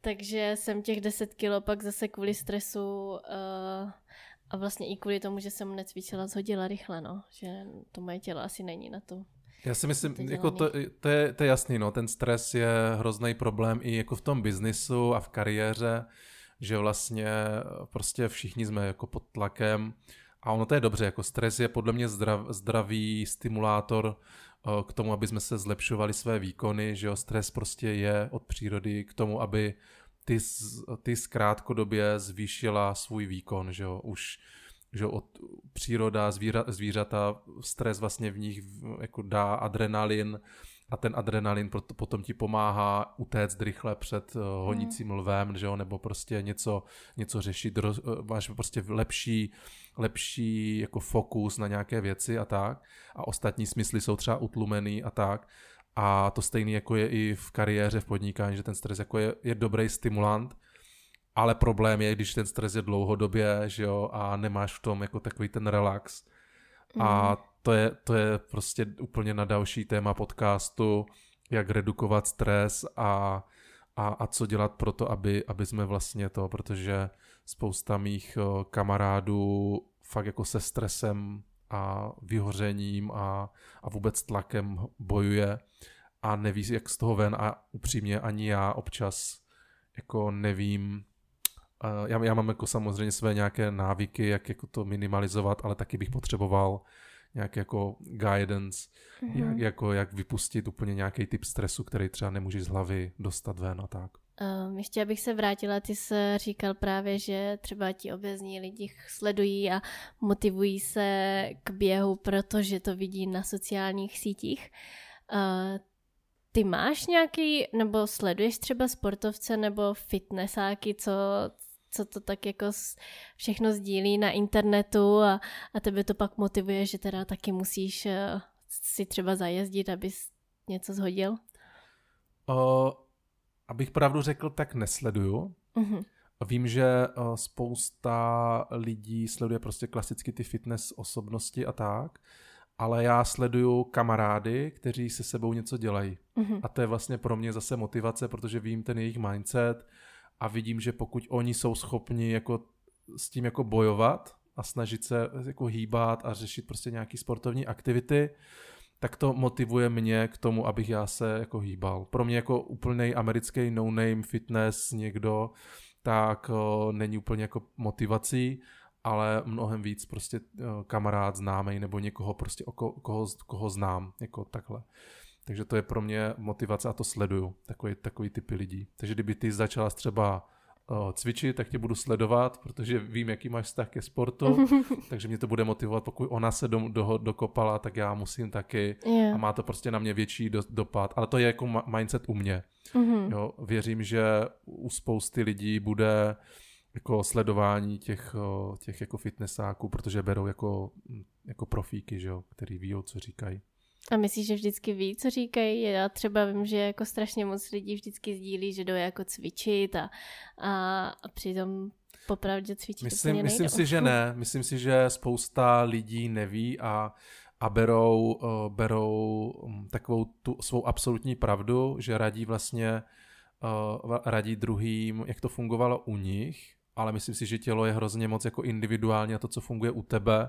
Speaker 1: Takže jsem těch 10 kilo pak zase kvůli stresu uh, a vlastně i kvůli tomu, že jsem necvičila, zhodila rychle, no. Že to moje tělo asi není na to.
Speaker 2: Já si myslím, to jako to, to, je, to je jasný, no, ten stres je hrozný problém i jako v tom biznisu a v kariéře, že vlastně prostě všichni jsme jako pod tlakem a ono to je dobře, jako stres je podle mě zdrav, zdravý stimulátor eh, k tomu, aby jsme se zlepšovali své výkony, že jo, stres prostě je od přírody k tomu, aby ty, ty zkrátkodobě zvýšila svůj výkon, že jo, už že od příroda, zvíra, zvířata, stres vlastně v nich jako dá adrenalin, a ten adrenalin proto, potom ti pomáhá utéct rychle před uh, honícím mm. lvem, že jo, nebo prostě něco, něco řešit, roz, uh, máš prostě lepší, lepší jako fokus na nějaké věci a tak. A ostatní smysly jsou třeba utlumený a tak a to stejný jako je i v kariéře, v podnikání, že ten stres jako je, je dobrý stimulant, ale problém je, když ten stres je dlouhodobě, že jo, a nemáš v tom jako takový ten relax. Mm. A mhm. to je, to je prostě úplně na další téma podcastu, jak redukovat stres a, a, a co dělat pro to, aby, aby jsme vlastně to, protože spousta mých kamarádů fakt jako se stresem a vyhořením a, a vůbec tlakem bojuje a neví, jak z toho ven a upřímně ani já občas jako nevím, já, já mám jako samozřejmě své nějaké návyky, jak jako to minimalizovat, ale taky bych potřeboval nějaký jako guidance, mm-hmm. jak, jako jak vypustit úplně nějaký typ stresu, který třeba nemůžeš z hlavy dostat ven a tak.
Speaker 1: Um, ještě abych se vrátila, ty jsi říkal právě, že třeba ti obezní lidi sledují a motivují se k běhu, protože to vidí na sociálních sítích. Uh, ty máš nějaký, nebo sleduješ třeba sportovce nebo fitnessáky, co, co to tak jako všechno sdílí na internetu a, a tebe to pak motivuje, že teda taky musíš uh, si třeba zajezdit, abys něco zhodil?
Speaker 2: Uh, abych pravdu řekl, tak nesleduju. Uh-huh. Vím, že uh, spousta lidí sleduje prostě klasicky ty fitness osobnosti a tak, ale já sleduju kamarády, kteří se sebou něco dělají. Uh-huh. A to je vlastně pro mě zase motivace, protože vím ten jejich mindset, a vidím, že pokud oni jsou schopni jako s tím jako bojovat a snažit se jako hýbat a řešit prostě nějaký sportovní aktivity, tak to motivuje mě k tomu, abych já se jako hýbal. Pro mě jako úplný americký no-name fitness někdo, tak o, není úplně jako motivací, ale mnohem víc prostě o, kamarád známý nebo někoho prostě, o ko, koho, koho znám, jako takhle. Takže to je pro mě motivace a to sleduju, takový, takový typy lidí. Takže kdyby ty začala třeba cvičit, tak tě budu sledovat, protože vím, jaký máš vztah ke sportu, takže mě to bude motivovat, pokud ona se do, do, dokopala, tak já musím taky yeah. a má to prostě na mě větší do, dopad. Ale to je jako mindset u mě. Mm-hmm. Jo, věřím, že u spousty lidí bude jako sledování těch, těch jako fitnessáků, protože berou jako, jako profíky, že jo, který ví, co říkají.
Speaker 1: A myslíš, že vždycky ví, co říkají? Já třeba vím, že jako strašně moc lidí vždycky sdílí, že jdou jako cvičit a, a, a přitom popravdě cvičit
Speaker 2: myslím, myslím si, že ne. Myslím si, že spousta lidí neví a, a berou, uh, berou um, takovou tu svou absolutní pravdu, že radí vlastně uh, radí druhým, jak to fungovalo u nich, ale myslím si, že tělo je hrozně moc jako individuální a to, co funguje u tebe,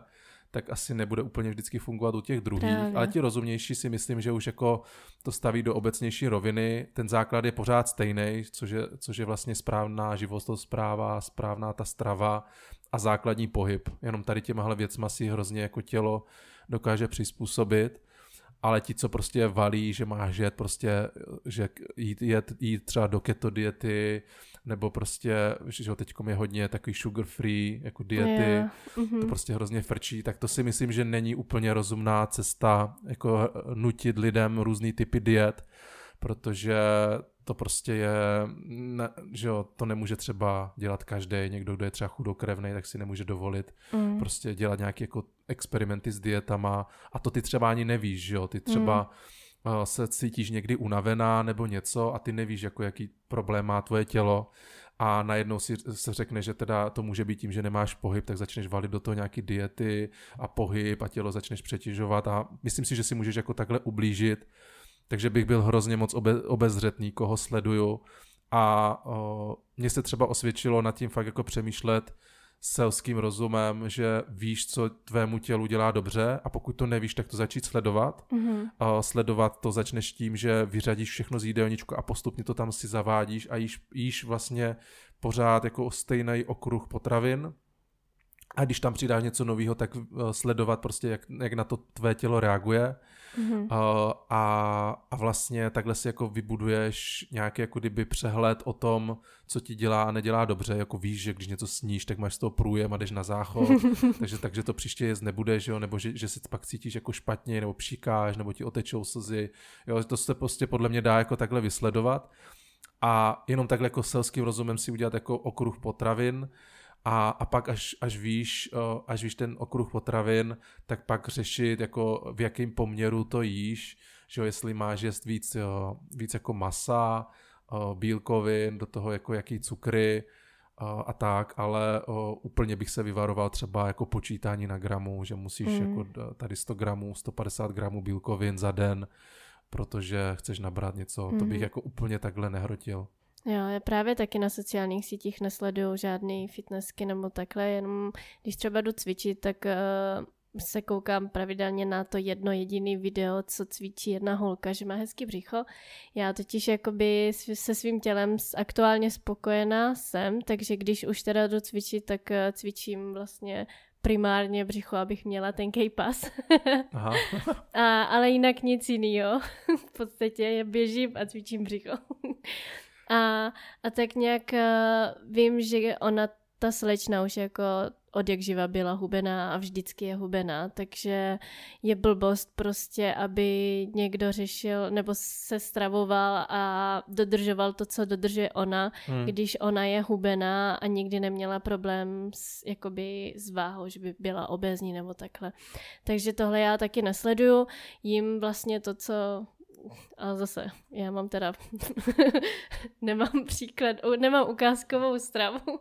Speaker 2: tak asi nebude úplně vždycky fungovat u těch druhých, Právě. ale ti rozumnější si myslím, že už jako to staví do obecnější roviny. Ten základ je pořád stejný, což je, což je vlastně správná životospráva, správná ta strava a základní pohyb. Jenom tady těmahle věcma si hrozně jako tělo dokáže přizpůsobit ale ti, co prostě valí, že máš jet prostě, že jít, jet, jít třeba do keto diety, nebo prostě, že teď je hodně takový sugar free, jako diety, yeah. mm-hmm. to prostě hrozně frčí, tak to si myslím, že není úplně rozumná cesta, jako nutit lidem různý typy diet, protože to prostě je, ne, že jo, to nemůže třeba dělat každý, někdo, kdo je třeba chudokrevný, tak si nemůže dovolit mm. prostě dělat nějaké jako experimenty s dietama a to ty třeba ani nevíš, že jo, ty třeba mm. se cítíš někdy unavená nebo něco a ty nevíš, jako jaký problém má tvoje tělo a najednou si se řekne, že teda to může být tím, že nemáš pohyb, tak začneš valit do toho nějaký diety a pohyb a tělo začneš přetěžovat a myslím si, že si můžeš jako takhle ublížit takže bych byl hrozně moc obe, obezřetný, koho sleduju. A o, mně se třeba osvědčilo nad tím fakt jako přemýšlet selským rozumem, že víš, co tvému tělu dělá dobře a pokud to nevíš, tak to začít sledovat. Mm-hmm. O, sledovat to začneš tím, že vyřadíš všechno z jídelníčku a postupně to tam si zavádíš a jíš, jíš vlastně pořád jako stejný okruh potravin A když tam přidáš něco nového, tak eh, sledovat prostě, jak, jak na to tvé tělo reaguje. Mm-hmm. A, a vlastně takhle si jako vybuduješ nějaký jako kdyby přehled o tom, co ti dělá a nedělá dobře. Jako víš, že když něco sníš, tak máš z toho průjem a jdeš na záchod. takže, takže to příště jíst nebudeš, jo? nebo že, že se pak cítíš jako špatně, nebo pšíkáš, nebo ti otečou slzy. Jo? To se prostě podle mě dá jako takhle vysledovat. A jenom takhle jako selským rozumem si udělat jako okruh potravin, a, a pak až, až, víš, až víš ten okruh potravin, tak pak řešit, jako v jakém poměru to jíš, že jo, jestli máš jíst víc, jo, víc jako masa, bílkovin, do toho jako jaký cukry a tak, ale úplně bych se vyvaroval třeba jako počítání na gramu, že musíš mm. jako tady 100 gramů, 150 gramů bílkovin za den, protože chceš nabrat něco, mm. to bych mhm. jako úplně takhle nehrotil.
Speaker 1: Jo, já právě taky na sociálních sítích nesleduju žádný fitnessky nebo takhle, jenom když třeba jdu cvičit, tak uh, se koukám pravidelně na to jedno jediný video, co cvičí jedna holka, že má hezký břicho. Já totiž jakoby se svým tělem aktuálně spokojená jsem, takže když už teda jdu cvičit, tak uh, cvičím vlastně primárně břicho, abych měla ten pas. Aha. a, ale jinak nic jiného. v podstatě je běžím a cvičím břicho. A, a tak nějak uh, vím, že ona, ta slečna už jako od jak živa byla hubená a vždycky je hubená, takže je blbost prostě, aby někdo řešil nebo se stravoval a dodržoval to, co dodržuje ona, hmm. když ona je hubená a nikdy neměla problém s, jakoby s váhou, že by byla obézní nebo takhle. Takže tohle já taky nesleduju, jim vlastně to, co a zase, já mám teda, nemám příklad, nemám ukázkovou stravu,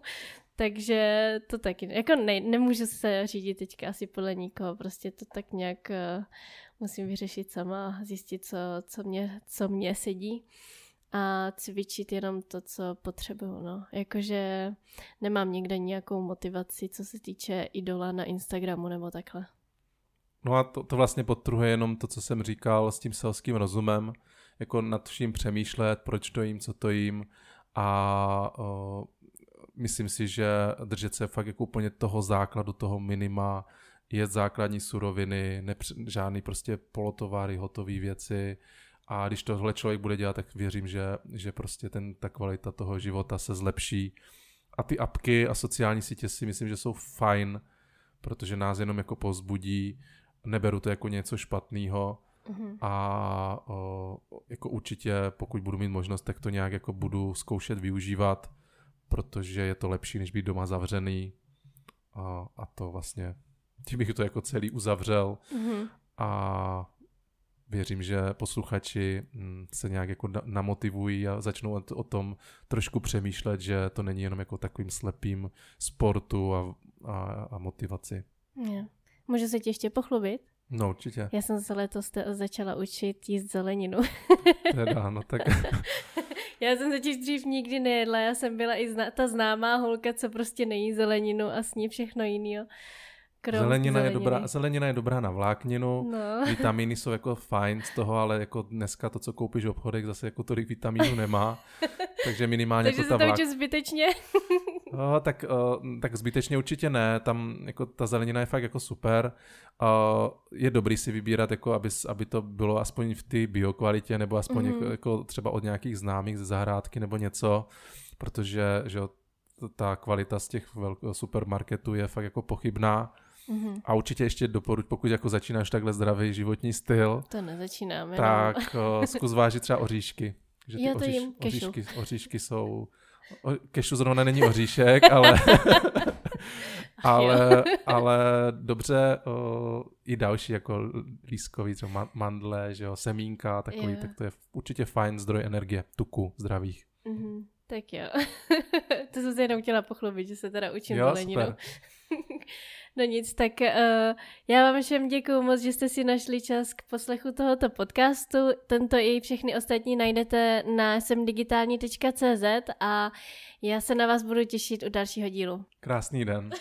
Speaker 1: takže to taky, jako ne, nemůžu se řídit teďka asi podle nikoho, prostě to tak nějak uh, musím vyřešit sama, zjistit, co, co, mě, co mě sedí a cvičit jenom to, co potřebuju, no. Jakože nemám někde nějakou motivaci, co se týče idola na Instagramu nebo takhle.
Speaker 2: No a to, to vlastně podtrhuje jenom to, co jsem říkal s tím selským rozumem, jako nad vším přemýšlet, proč to jím, co to jím a o, myslím si, že držet se fakt jako úplně toho základu, toho minima, jet základní suroviny, nepř- žádný prostě polotovary, hotové věci a když tohle člověk bude dělat, tak věřím, že, že prostě ten, ta kvalita toho života se zlepší. A ty apky a sociální sítě si myslím, že jsou fajn, protože nás jenom jako pozbudí neberu to jako něco špatného mm-hmm. a o, jako určitě, pokud budu mít možnost, tak to nějak jako budu zkoušet využívat, protože je to lepší, než být doma zavřený a, a to vlastně, tím bych to jako celý uzavřel mm-hmm. a věřím, že posluchači mm, se nějak jako namotivují a začnou o tom trošku přemýšlet, že to není jenom jako takovým slepým sportu a, a, a motivaci.
Speaker 1: Yeah. Můžu se ti ještě pochlubit?
Speaker 2: No určitě.
Speaker 1: Já jsem se letos začala učit jíst zeleninu.
Speaker 2: teda, no tak.
Speaker 1: já jsem totiž dřív nikdy nejedla, já jsem byla i zna- ta známá holka, co prostě nejí zeleninu a sní všechno jiného.
Speaker 2: Zelenina je, dobrá, zelenina je dobrá na vlákninu, no. vitamíny jsou jako fajn z toho, ale jako dneska to, co koupíš v obchodech, zase jako tolik vitamínů nemá, takže minimálně
Speaker 1: takže
Speaker 2: jako ta
Speaker 1: vlák... zbytečně.
Speaker 2: o, tak, o, tak zbytečně určitě ne, tam jako ta zelenina je fakt jako super, o, je dobrý si vybírat, jako aby, aby to bylo aspoň v té biokvalitě, nebo aspoň mm-hmm. jako, jako třeba od nějakých známých ze zahrádky nebo něco, protože že ta kvalita z těch supermarketů je fakt jako pochybná. Mm-hmm. A určitě ještě doporuč, pokud jako začínáš takhle zdravý životní styl,
Speaker 1: to nezačínáme.
Speaker 2: Tak no. zkus vážit třeba oříšky.
Speaker 1: Že ty Já to oříš, jim
Speaker 2: oříšky, oříšky jsou... O, kešu zrovna není oříšek, ale... ale, ale dobře o, i další jako lískový, třeba mandle, že jo, semínka, takový, yeah. tak to je určitě fajn zdroj energie, tuku zdravých.
Speaker 1: Mm-hmm. Tak jo. to jsem se jenom chtěla pochlubit, že se teda učím jo. No nic, tak uh, já vám všem děkuji moc, že jste si našli čas k poslechu tohoto podcastu. Tento i všechny ostatní najdete na semdigitální.cz a já se na vás budu těšit u dalšího dílu.
Speaker 2: Krásný den.